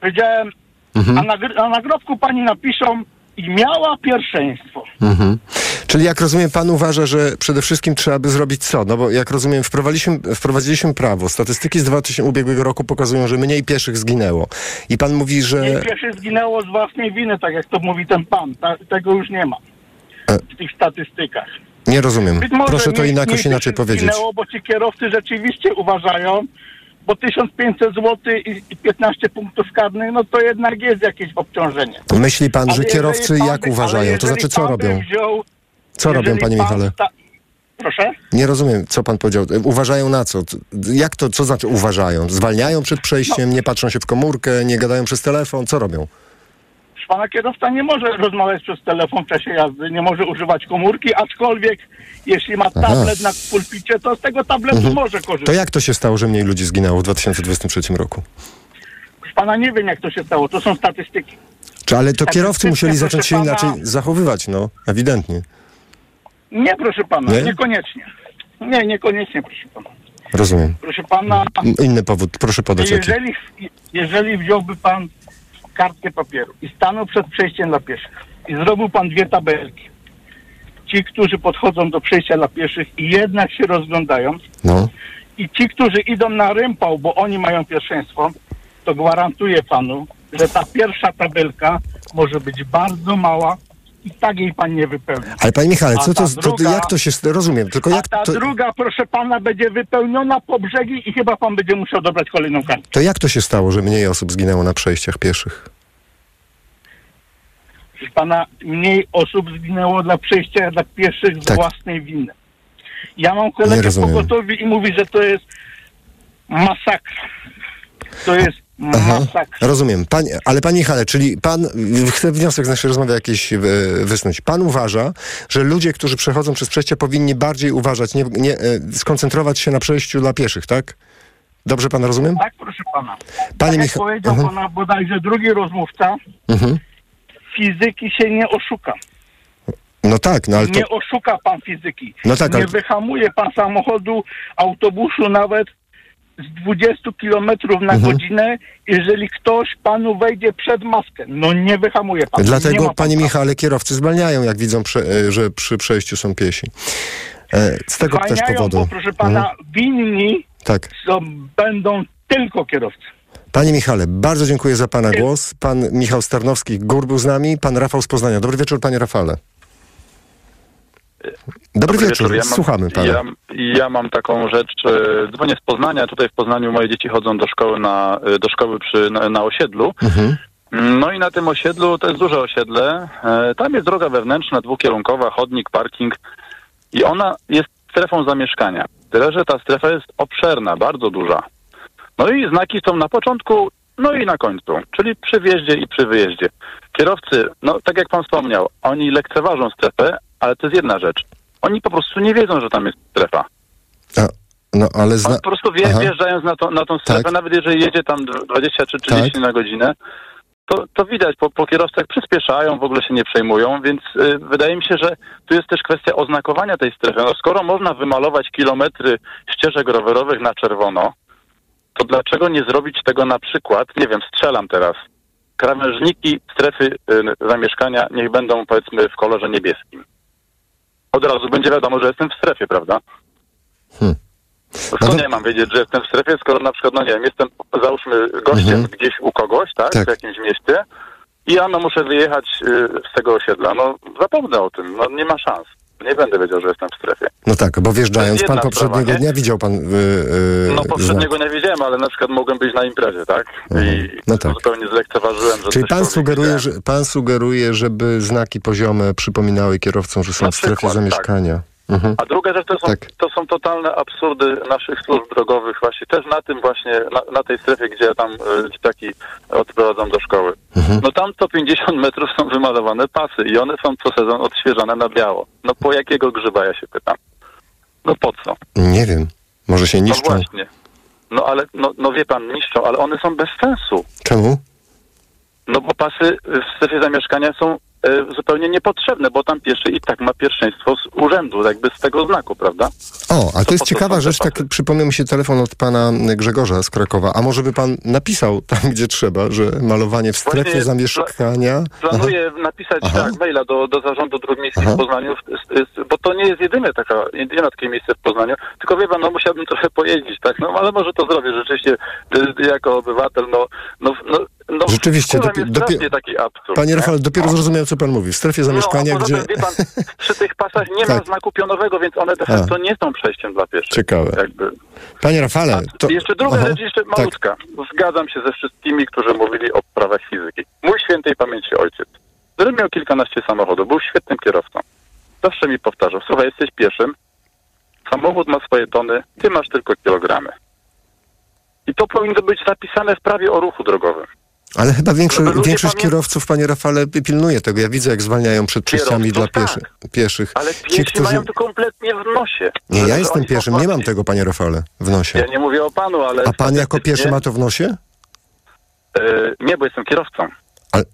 powiedziałem, Mhm. a na, a na grobku pani napiszą i miała pierwszeństwo. Mhm. Czyli jak rozumiem, pan uważa, że przede wszystkim trzeba by zrobić co? No bo jak rozumiem, wprowadziliśmy, wprowadziliśmy prawo. Statystyki z 2000 ubiegłego roku pokazują, że mniej pieszych zginęło. I pan mówi, że... Nie pieszy zginęło z własnej winy, tak jak to mówi ten pan. Ta, tego już nie ma E. w tych statystykach. Nie rozumiem. Proszę to mniej- mniej inaczej pieszych powiedzieć. Zginęło, bo ci kierowcy rzeczywiście uważają, bo 1500 zł i i 15 punktów karnych, no to jednak jest jakieś obciążenie. Myśli pan, Ale że kierowcy pan jak uważają? To znaczy, co robią? Wziął, Co robią, panie pan Michale? sta- Proszę? Nie rozumiem, co pan powiedział. Uważają na co? Jak to, co znaczy uważają? Zwalniają przed przejściem, nie patrzą się w komórkę, nie gadają przez telefon? Co robią? Pana kierowca nie może rozmawiać przez telefon w czasie jazdy, nie może używać komórki, aczkolwiek jeśli ma Aha. tablet na pulpicie, to z tego tabletu Mhm. może To korzystać. jak to się stało, że mniej ludzi zginęło w 2023 roku? Proszę Pana nie wiem jak to się stało, to są statystyki. Czy, ale to kierowcy musieli zacząć się pana- inaczej zachowywać, no, ewidentnie. Nie proszę Pana, Nie? niekoniecznie. Nie, niekoniecznie proszę Pana. Rozumiem. Proszę Pana, Inny powód, proszę podać jaki. jeżeli, jeżeli wziąłby Pan kartkę papieru i stanął przed przejściem dla pieszych i zrobił Pan dwie tabelki, ci, którzy podchodzą do przejścia dla pieszych i jednak się rozglądają, No. i ci, którzy idą na rympał, bo oni mają pierwszeństwo, to gwarantuję panu, że ta pierwsza tabelka może być bardzo mała i tak jej pan nie wypełni. Ale panie Michale, co to, ta to, druga- jak to się, rozumiem, tylko jak Ta to, druga, proszę pana, będzie wypełniona po brzegi i chyba pan będzie musiał dobrać kolejną kartę. to jak to się stało, że mniej osób zginęło na przejściach pieszych? Proszę pana, mniej osób zginęło dla przejścia dla pieszych z Tak. własnej winy. Ja mam kolegę pogotowiu i mówi, że to jest masakra. To jest Aha, masakra. rozumiem. Pan, ale panie Michale, czyli pan, chcę wniosek z naszej rozmowy jakiś y, wysnuć. Pan uważa, że ludzie, którzy przechodzą przez przejście powinni bardziej uważać, nie, nie, y, skoncentrować się na przejściu dla pieszych, tak? Dobrze pan rozumiem? Tak, proszę pana. Panie tak jak Micha- powiedział Mhm. pana bodajże drugi rozmówca, Mhm. fizyki się nie oszuka. No tak, no ale to... Nie oszuka pan fizyki. No tak, nie ale- wyhamuje pan samochodu, autobusu nawet z 20 kilometrów na Mhm. godzinę, jeżeli ktoś panu wejdzie przed maskę. No nie wyhamuje pan. Dlatego, pan panie. Michale, kierowcy zwalniają, jak widzą, prze, y, że przy przejściu są piesi. E, Z tego też Zwalniają, powodu. Bo, proszę pana, Mhm. winni Tak. są, będą tylko kierowcy. Panie Michale, bardzo dziękuję za pana głos. Pan Michał Starnowski, Gór był z nami, pan Rafał z Poznania. Dobry wieczór, panie Rafale. Dobry, wieczór, Ja mam- słuchamy pana. Ja, ja mam taką rzecz, e, dzwonię z Poznania, tutaj w Poznaniu moje dzieci chodzą do szkoły na, e, do szkoły przy, na, na osiedlu. Mhm. No i na tym osiedlu, to jest duże osiedle, e, tam jest droga wewnętrzna, dwukierunkowa, chodnik, parking i ona jest strefą zamieszkania. Tyle, że ta strefa jest obszerna, bardzo duża. No i znaki są na początku, no i na końcu, czyli przy wjeździe i przy wyjeździe. Kierowcy, no tak jak pan wspomniał, oni lekceważą strefę, ale to jest jedna rzecz. Oni po prostu nie wiedzą, że tam jest strefa. No ale zna... On po prostu wie, Aha. wjeżdżając na, to, na tą strefę, Tak. nawet jeżeli jedzie tam 20 czy 30 Tak. na godzinę, to, to widać, po, po kierowcach przyspieszają, w ogóle się nie przejmują, więc y, wydaje mi się, że tu jest też kwestia oznakowania tej strefy. No, skoro można wymalować kilometry ścieżek rowerowych na czerwono, to dlaczego nie zrobić tego na przykład, nie wiem, strzelam teraz, krawężniki strefy y, zamieszkania niech będą powiedzmy w kolorze niebieskim. Od razu będzie wiadomo, że jestem w strefie, prawda? Hmm. To Skąd ja mam wiedzieć, że jestem w strefie, skoro na przykład, no nie wiem, jestem załóżmy gościem Mhm. gdzieś u kogoś, tak, Tak. w jakimś mieście i ja no muszę wyjechać y, z tego osiedla. No zapomnę o tym, no nie ma szans. Nie będę wiedział, że jestem w strefie. No tak, bo wjeżdżając pan poprzedniego sprawa, dnia widział pan... Yy, yy, No znak. poprzedniego nie wiedziałem, ale na przykład mogłem być na imprezie, tak? I No tak. zupełnie zlekceważyłem, że Czyli pan sugeruje, widziałem. że, pan sugeruje, żeby znaki poziome przypominały kierowcom, że są Na w strefie przykład, zamieszkania. Mhm. A druga rzecz to są, Tak. to są totalne absurdy naszych służb drogowych właśnie też na tym właśnie, na, na tej strefie, gdzie tam y, dzieciaki odprowadzam do szkoły. Mhm. No tam co 50 metrów są wymalowane pasy i one są co sezon odświeżane na biało. No po jakiego grzyba ja się pytam? No po co? Nie wiem, może się No niszczą. właśnie. No ale, no, no wie pan, niszczą, ale one są bez sensu. Czemu? No bo pasy w strefie zamieszkania są e, zupełnie niepotrzebne, bo tam pieszy i tak ma pierwszeństwo z urzędu, jakby z tego znaku, prawda? O, a to jest ciekawa rzecz, tak przypomniał mi się telefon od pana Grzegorza z Krakowa. A może by pan napisał tam, gdzie trzeba, że malowanie w strefie Właśnie zamieszkania... Planuję napisać Aha. tak, maila do, do zarządu dróg miejskich Aha. w Poznaniu, bo to nie jest jedyne taka, jedyne takie miejsce w Poznaniu, tylko wie pan, no musiałbym trochę pojeździć, tak, no ale może to zrobię rzeczywiście y, jako obywatel, no, no, no, no Rzeczywiście, wkurza dopie- mnie dopie- strasznie taki absurd. Panie nie? Rafale, dopiero zrozumiałem, co pan mówi. W strefie zamieszkania, no, poza gdzie... pan, przy tych pasach nie ma Tak. znaku pionowego, więc one de facto nie są przejściem dla pieszych. Ciekawe. Jakby. Panie Rafale, to... Jeszcze druga Aha. rzecz, jeszcze Tak. malutka. Zgadzam się ze wszystkimi, którzy mówili o prawach fizyki. Mój świętej pamięci ojciec, który miał kilkanaście samochodów, był świetnym kierowcą. Zawsze mi powtarzał, słuchaj, jesteś pieszym, samochód ma swoje tony, ty masz tylko kilogramy. I to powinno być zapisane w prawie o ruchu drogowym. Ale chyba ludzie większość pamię- kierowców, panie Rafale, pilnuje tego. Ja widzę, jak zwalniają przed przejściami dla Kierowców, pieszych. pieszych. Ale Ci, piesi którzy... mają to kompletnie w nosie. Nie, ja jestem pieszym, nie mam tego, panie Rafale, w nosie. Ja nie mówię o panu, ale... A pan jako pieszy ma to w nosie? E, nie, bo jestem kierowcą. Ale-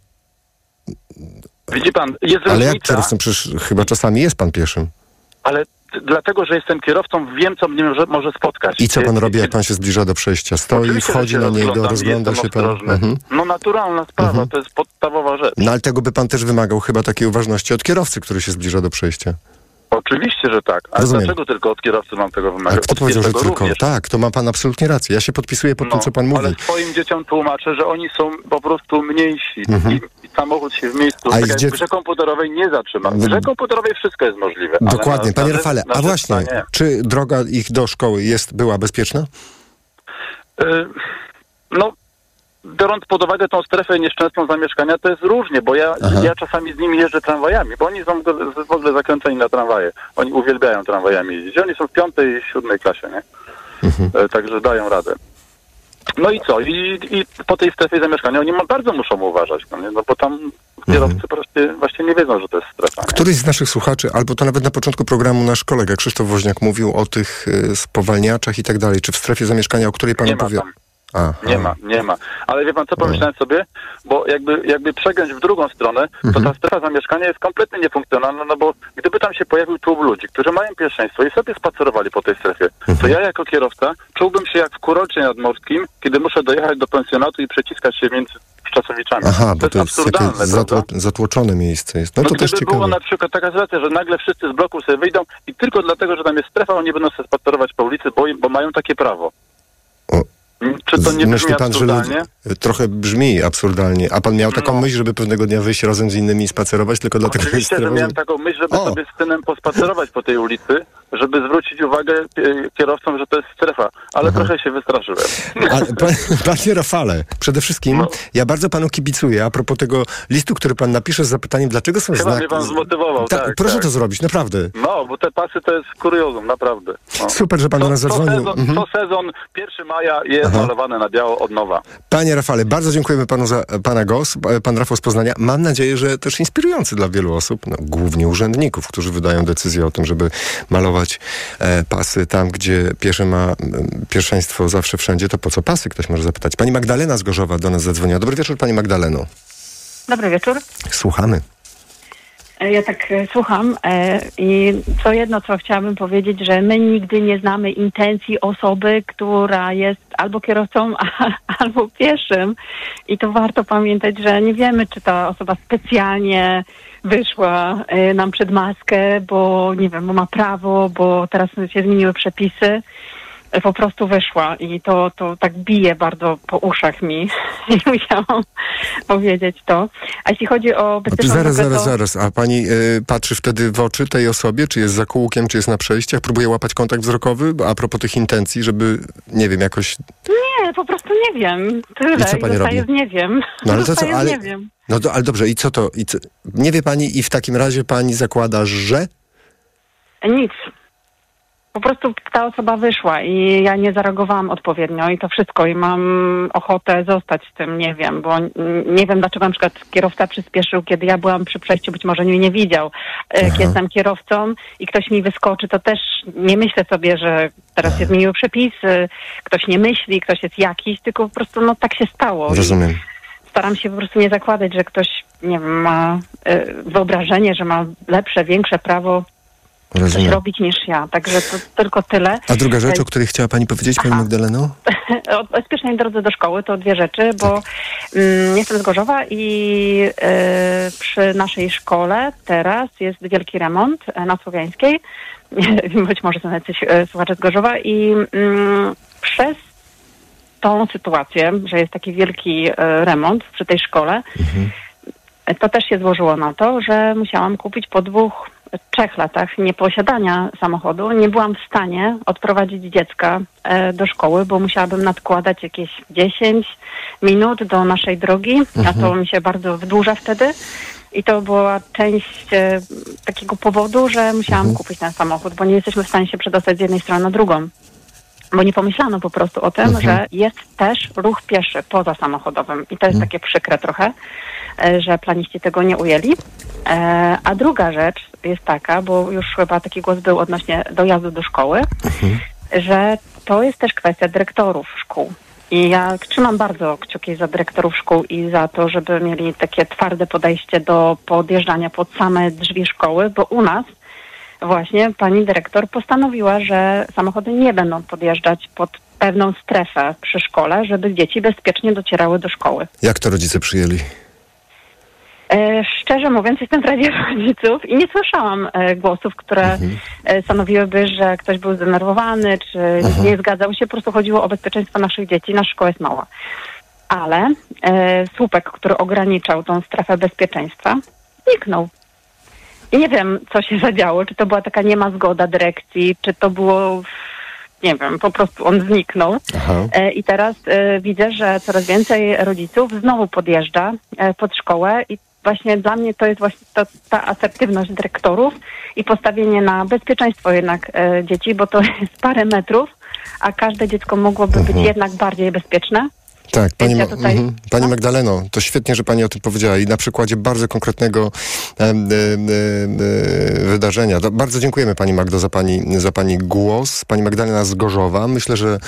Widzi pan, jest Ale jak różnica, kierowcą? Przecież chyba czasami jest pan pieszym. ale dlatego, że jestem kierowcą, wiem, co mnie może, może spotkać. I co pan robi, jak pan się zbliża do przejścia? Stoi, wchodzi na niego, rozgląda się pan. Mhm. No naturalna sprawa, to jest podstawowa rzecz. No ale tego by pan też wymagał chyba takiej uważności od kierowcy, który się zbliża do przejścia. Oczywiście, że tak. Ale Rozumiem. dlaczego tylko od kierowcy mam tego A wymagać? kto Od powiedział, że tylko? również. Tak, to ma pan absolutnie rację. Ja się podpisuję pod tym, co pan mówi. Ale swoim dzieciom tłumaczę, że oni są po prostu mniejsi Mhm. i samochód się w miejscu, A tak dziec- w grze komputerowej nie zatrzyma. W grze komputerowej wszystko jest możliwe. Dokładnie. Panie Rafale, a właśnie, nie. czy droga ich do szkoły jest, była bezpieczna? Y, No, biorąc pod uwagę tą strefę nieszczęsną zamieszkania, to jest różnie, bo ja, Aha. ja czasami z nimi jeżdżę tramwajami, bo oni są w ogóle- zakręceni na tramwaje. Oni uwielbiają tramwajami jeździć. Oni są w piątej i siódmej klasie, nie? E, Także dają radę. No i co? I, I po tej strefie zamieszkania oni bardzo muszą uważać, no, nie? no bo tam kierowcy właśnie, właśnie nie wiedzą, że to jest strefa. Nie? Któryś z naszych słuchaczy, albo to nawet na początku programu nasz kolega Krzysztof Woźniak mówił o tych y, spowalniaczach i tak dalej. Czy w strefie zamieszkania, o której pan Nie ma opowiada? tam. A, Nie ma, nie ma. Ale wie pan co pomyślałem sobie? Bo jakby, jakby przegiąć w drugą stronę, to Mhm. ta strefa zamieszkania jest kompletnie niefunkcjonalna, no bo gdyby tam się pojawił tłum ludzi, którzy mają pierwszeństwo i sobie spacerowali po tej strefie, to Mhm. ja jako kierowca czułbym się jak w Kurorcie Nadmorskim, kiedy muszę dojechać do pensjonatu i przeciskać się między Szczasowiczami. Aha, bo to jest absurdalne, takie zatło, zatłoczone miejsce jest. No, No to też ciekawe. było na przykład taka sytuacja, że nagle wszyscy z bloku sobie wyjdą i tylko dlatego, że tam jest strefa, oni będą sobie spacerować po ulicy, bo, bo mają takie prawo. Mm, Czy to nie brzmi Myśli pan, że absurdalnie? ludzie, trochę brzmi absurdalnie. A pan miał taką No. myśl, żeby pewnego dnia wyjść razem z innymi i spacerować tylko dlatego, że Oczywiście, że miałem taką myśl, żeby O! sobie z synem pospacerować po tej ulicy, żeby zwrócić uwagę e, kierowcom, że to jest strefa, ale Mhm. trochę się wystraszyłem. Ale, pan, panie Rafale, przede wszystkim No. ja bardzo panu kibicuję a propos tego listu, który pan napisze z zapytaniem, dlaczego są Chyba znaki... mnie pan zmotywował, Ta- tak, Proszę tak. to zrobić, naprawdę. No, bo te pasy to jest kuriozum, naprawdę. No. Super, że pan do nas co zadzwonił. Sezon, Mhm. Co sezon, 1 maja jest Aha. Malowane na biało od nowa. Panie Rafale, bardzo dziękujemy panu za pana głos, e, pan Rafał z Poznania. Mam nadzieję, że też inspirujący dla wielu osób, no, głównie urzędników, którzy wydają decyzję o tym, żeby malować e, pasy tam, gdzie pieszy ma m, pierwszeństwo zawsze wszędzie. To po co pasy? Ktoś może zapytać. Pani Magdalena z Gorzowa do nas zadzwoniła. Dobry wieczór, pani Magdaleno. Dobry wieczór. Słuchamy. E, Ja tak e, słucham e, i co jedno, co chciałabym powiedzieć, że my nigdy nie znamy intencji osoby, która jest albo kierowcą, albo pieszym. I to warto pamiętać, że nie wiemy, czy ta osoba specjalnie wyszła nam przed maskę, bo nie wiem, bo ma prawo, bo teraz się zmieniły przepisy. Po prostu wyszła i to, to tak bije bardzo po uszach mi i musiałam powiedzieć to. A jeśli chodzi o A zaraz, zaraz, to... zaraz. A pani e, patrzy wtedy w oczy tej osobie, czy jest za kółkiem, czy jest na przejściach? Próbuje łapać kontakt wzrokowy? A propos tych intencji, żeby, nie wiem, jakoś... Nie, po prostu nie wiem. Tyle. I co pani robi? nie wiem. No ale to co, ale... nie wiem. No to, ale dobrze, i co to? I co? Nie wie pani i w takim razie pani zakłada, że... Nic. Po prostu ta osoba wyszła i ja nie zareagowałam odpowiednio i to wszystko i mam ochotę zostać z tym, nie wiem, bo nie wiem dlaczego na przykład kierowca przyspieszył, kiedy ja byłam przy przejściu, być może mnie nie widział. E, Jak jestem kierowcą i ktoś mi wyskoczy, to też nie myślę sobie, że teraz się zmieniły przepisy, ktoś nie myśli, ktoś jest jakiś, tylko po prostu no tak się stało. Rozumiem. Staram się po prostu nie zakładać, że ktoś nie wiem, ma y, wyobrażenie, że ma lepsze, większe prawo coś Rozumiem. robić niż ja. Także to tylko tyle. A druga rzecz, E, o której chciała Pani powiedzieć, Pani Magdaleno? o bezpiecznej drodze do szkoły to dwie rzeczy, bo mm, jestem z Gorzowa i e, przy naszej szkole teraz jest wielki remont e, na Słowiańskiej. Być może są jacyś e, słuchacze z Gorzowa i mm, przez tą sytuację, że jest taki wielki remont przy tej szkole, e, to też się złożyło na to, że musiałam kupić po dwóch, trzech latach nieposiadania samochodu. Nie byłam w stanie odprowadzić dziecka e, do szkoły, bo musiałabym nadkładać jakieś 10 minut do naszej drogi, a to Mhm. mi się bardzo wydłuża wtedy. I to była część e, takiego powodu, że musiałam kupić ten samochód, bo nie jesteśmy w stanie się przedostać z jednej strony na drugą. Bo nie pomyślano po prostu o tym, Mhm. że jest też ruch pieszy poza samochodowym. I to jest takie przykre trochę, że planiści tego nie ujęli. E, A druga rzecz jest taka, bo już chyba taki głos był odnośnie dojazdu do szkoły, że to jest też kwestia dyrektorów szkół. I ja trzymam bardzo kciuki za dyrektorów szkół i za to, żeby mieli takie twarde podejście do podjeżdżania pod same drzwi szkoły, bo u nas właśnie pani dyrektor postanowiła, że samochody nie będą podjeżdżać pod pewną strefę przy szkole, żeby dzieci bezpiecznie docierały do szkoły. Jak to rodzice przyjęli? E, szczerze mówiąc, jestem w Radzie Rodziców i nie słyszałam e, głosów, które e, stanowiłyby, że ktoś był zdenerwowany, czy nie zgadzał się. Po prostu chodziło o bezpieczeństwo naszych dzieci. Nasza szkoła jest mała. Ale e, słupek, który ograniczał tą strefę bezpieczeństwa, zniknął. I nie wiem, co się zadziało. Czy to była taka niema zgoda dyrekcji, czy to było, nie wiem, po prostu on zniknął. E, I teraz e, widzę, że coraz więcej rodziców znowu podjeżdża e, pod szkołę i właśnie dla mnie to jest właśnie to, ta asertywność dyrektorów i postawienie na bezpieczeństwo jednak e, dzieci, bo to jest parę metrów, a każde dziecko mogłoby być jednak bardziej bezpieczne. Tak, pani, ja tutaj- mhm. pani Magdaleno, to świetnie, że pani o tym powiedziała i na przykładzie bardzo konkretnego e, e, e, e, wydarzenia. To bardzo dziękujemy pani Magdo za pani, za pani głos. Pani Magdalena z Gorzowa. Myślę, że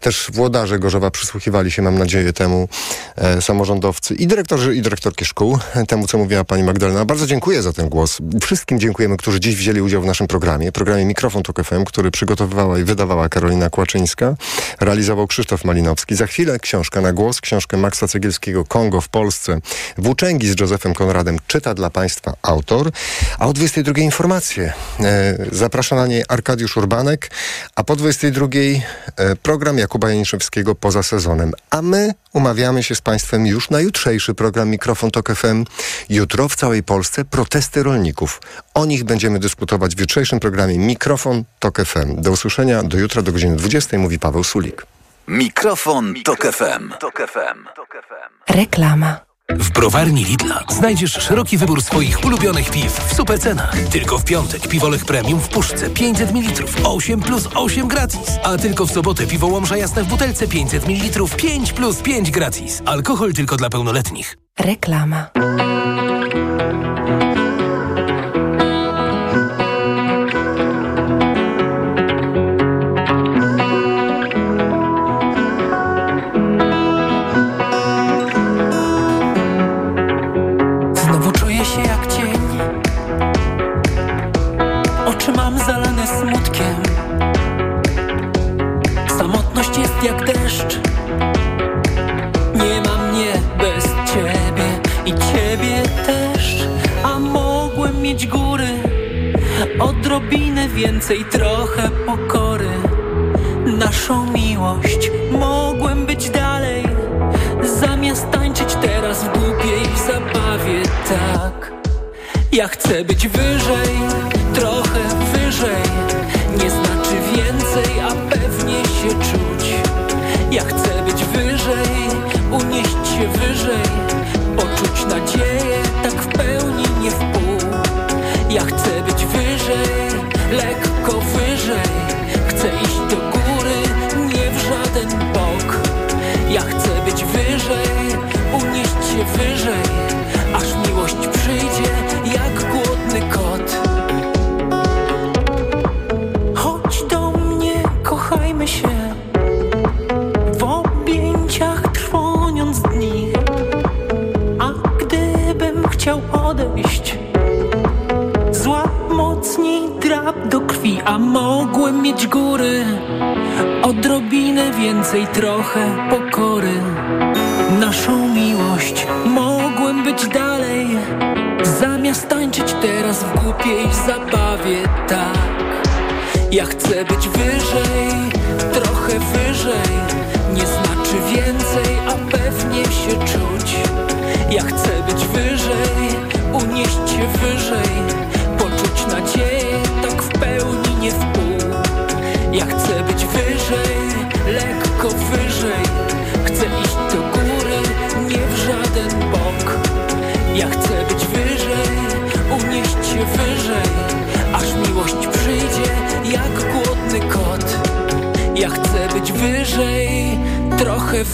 też włodarze Gorzowa przysłuchiwali się, mam nadzieję, temu e, samorządowcy i dyrektorzy i dyrektorki szkół, e, temu, co mówiła pani Magdalena. Bardzo dziękuję za ten głos. Wszystkim dziękujemy, którzy dziś wzięli udział w naszym programie, programie Mikrofon Tok FM, który przygotowywała i wydawała Karolina Kłaczyńska, realizował Krzysztof Malinowski. Za chwilę książka na głos, książkę Maxa Cegielskiego Kongo w Polsce. Włóczęgi z Józefem Konradem czyta dla Państwa autor, a o 22 informacje. E, zaprasza na niej Arkadiusz Urbanek, a po 22 e, program Jakuba Janiszewskiego poza sezonem. A my umawiamy się z Państwem już na jutrzejszy program Mikrofon Tok FM. Jutro w całej Polsce protesty rolników. O nich będziemy dyskutować w jutrzejszym programie Mikrofon Tok FM. Do usłyszenia do jutra do godziny 20 mówi Paweł Sulik. Mikrofon, Tok FM. Reklama. W browarni Lidla znajdziesz szeroki wybór swoich ulubionych piw w supercenach. Tylko w piątek piwolech premium w puszce 500 ml 8 plus 8 gratis. A tylko w sobotę piwo łomża jasne w butelce 500 ml 5 plus 5 gratis. Alkohol tylko dla pełnoletnich. Reklama. Odrobinę więcej, trochę pokory. Naszą miłość Mogłem być dalej. Zamiast tańczyć teraz w głupiej zabawie tak. Ja chcę być wyżej, trochę wyżej. Nie znaczy więcej, a pewnie się czuć. Ja chcę być wyżej, unieść się wyżej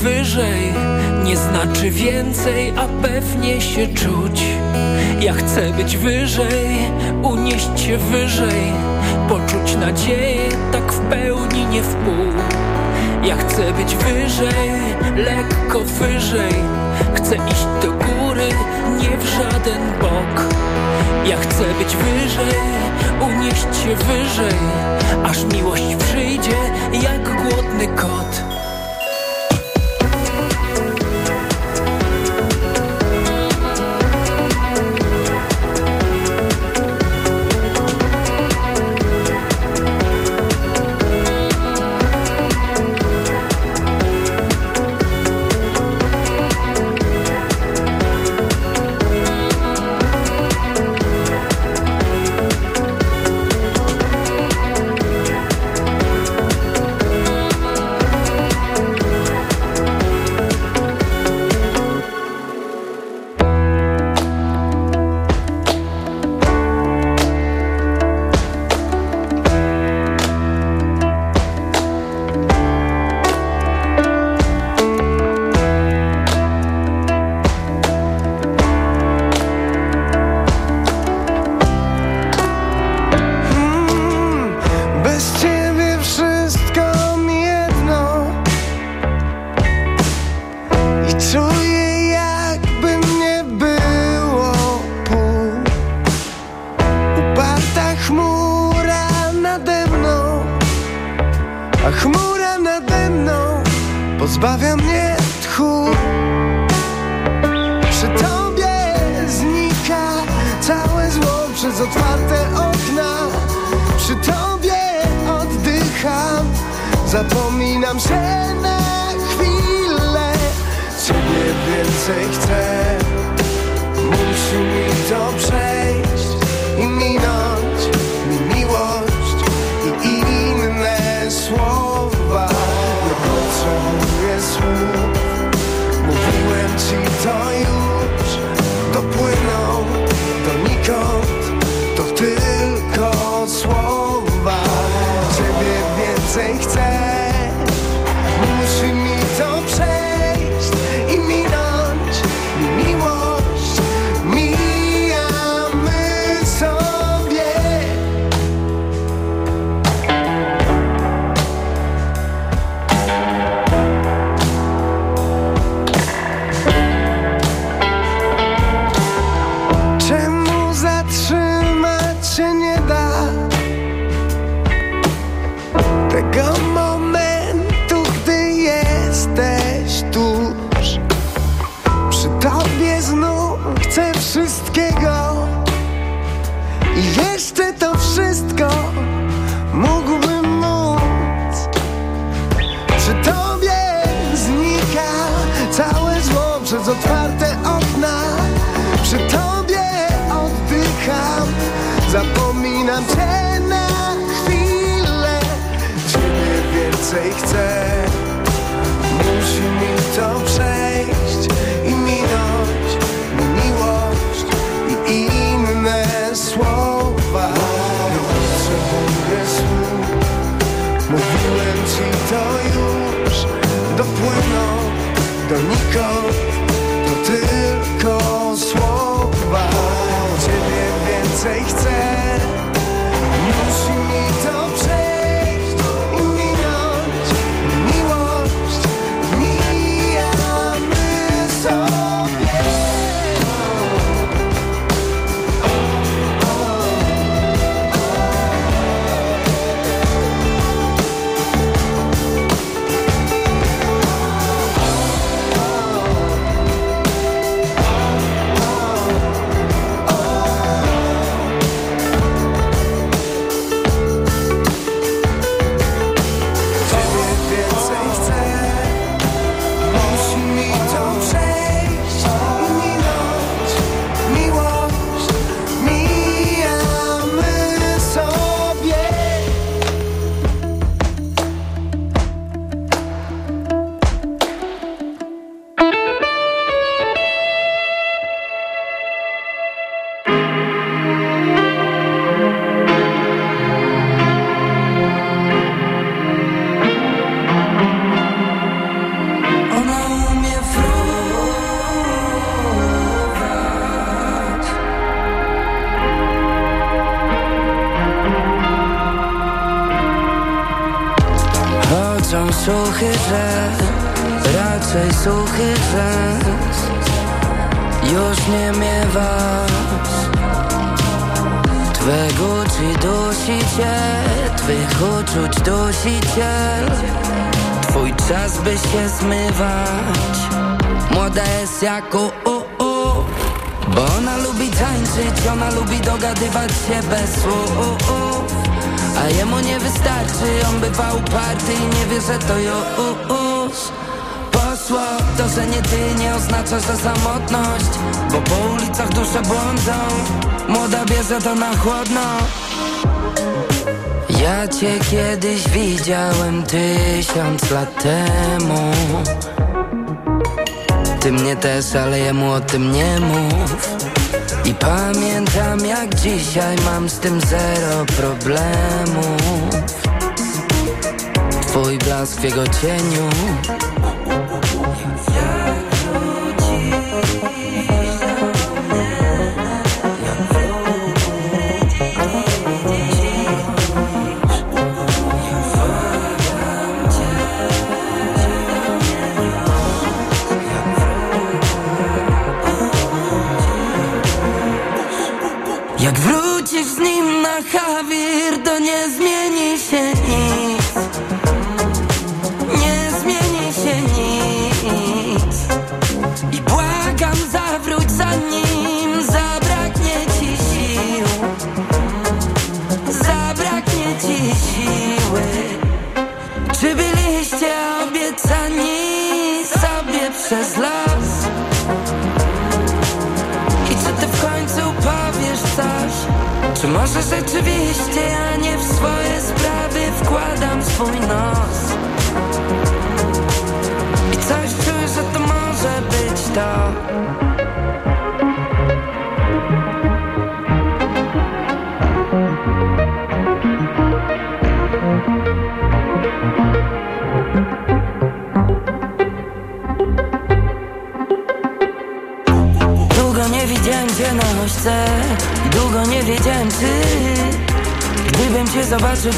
wyżej nie znaczy więcej, a pewnie się czuć. Ja chcę być wyżej, unieść się wyżej, poczuć nadzieję tak w pełni nie w pół. Ja chcę być wyżej, lekko wyżej, chcę iść do góry, nie w żaden bok. Ja chcę być wyżej, unieść się wyżej, aż miłość przyjdzie jak głodny kot. Zbawia mnie tchu. Przy tobie znika Całe zło przez otwarte okna. Przy tobie oddycham. Zapominam się na chwilę Ciebie więcej chcę. Musi mi to przejść że to już Poszło. To, że nie ty nie oznacza, że samotność Bo po ulicach dusze błądzą. Młoda bierze to na chłodno. Ja cię kiedyś widziałem tysiąc lat temu. Ty mnie też, ale jemu o tym nie mów. I pamiętam jak dzisiaj mam z tym zero problemów Twój blask w jego cieniu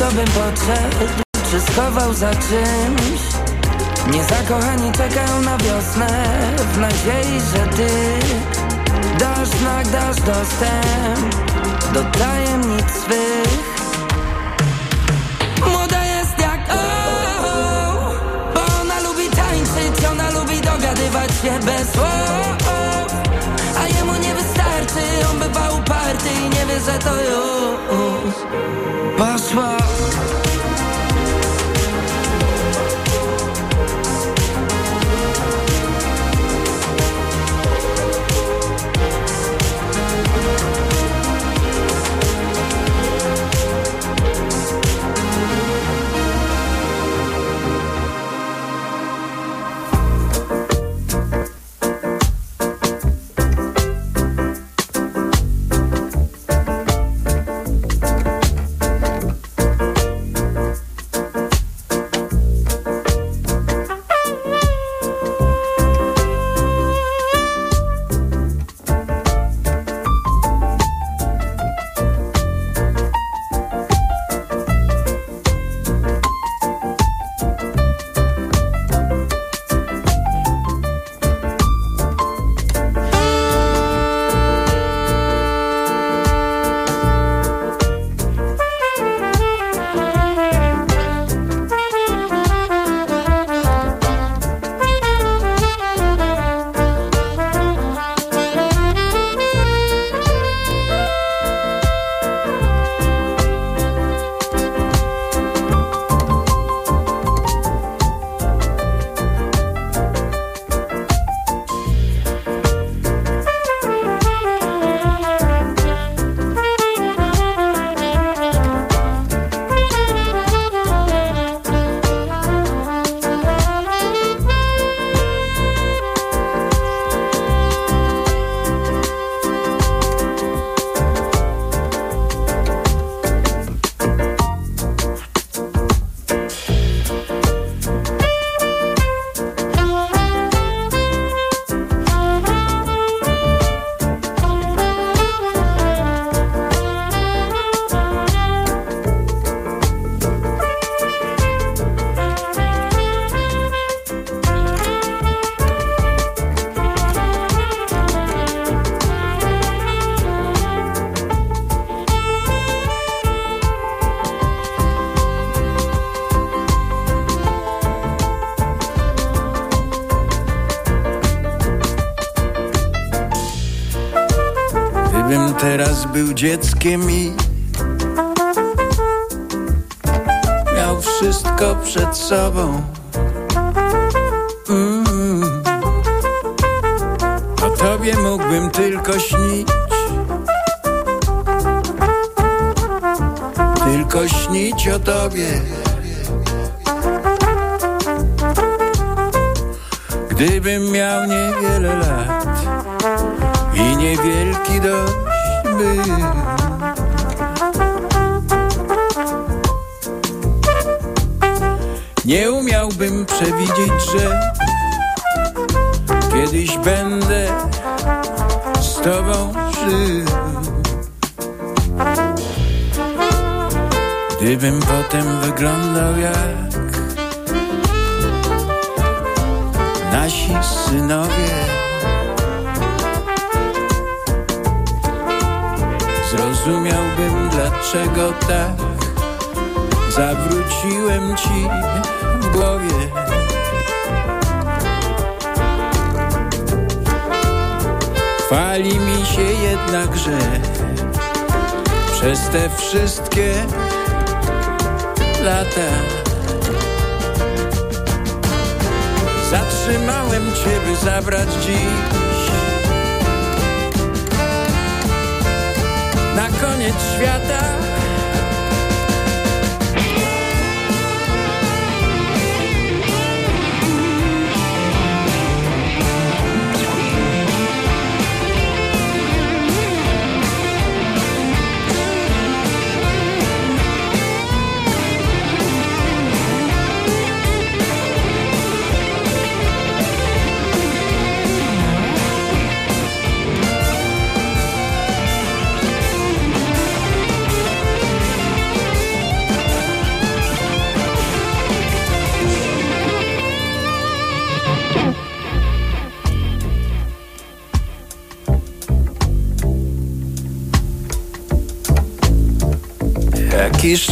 to bym podszedł Czy schował za czymś. Niezakochani czekają na wiosnę W nadziei, że ty Dasz znak, dasz dostęp Do tajemnic swych. Młoda jest jak o, Bo ona lubi tańczyć Ona lubi dogadywać się bez słów on bywa uparty i nie wie, że to już poszło był dzieckiem i miał wszystko przed sobą. Mm. O tobie mógłbym tylko śnić. Tylko śnić o tobie. Gdybym miał niewiele lat i niewielki dość by. Nie umiałbym przewidzieć, że kiedyś będę z tobą żył. Gdybym potem wyglądał jak nasi synowie. Zrozumiałbym, dlaczego tak zawróciłem ci w głowie. Chwali mi się jednak, że przez te wszystkie lata Zatrzymałem cię, by zabrać dziś świata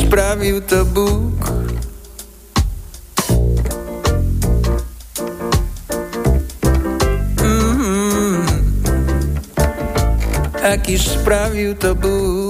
sprawił to Bóg. Mm Jakiż sprawił to Bóg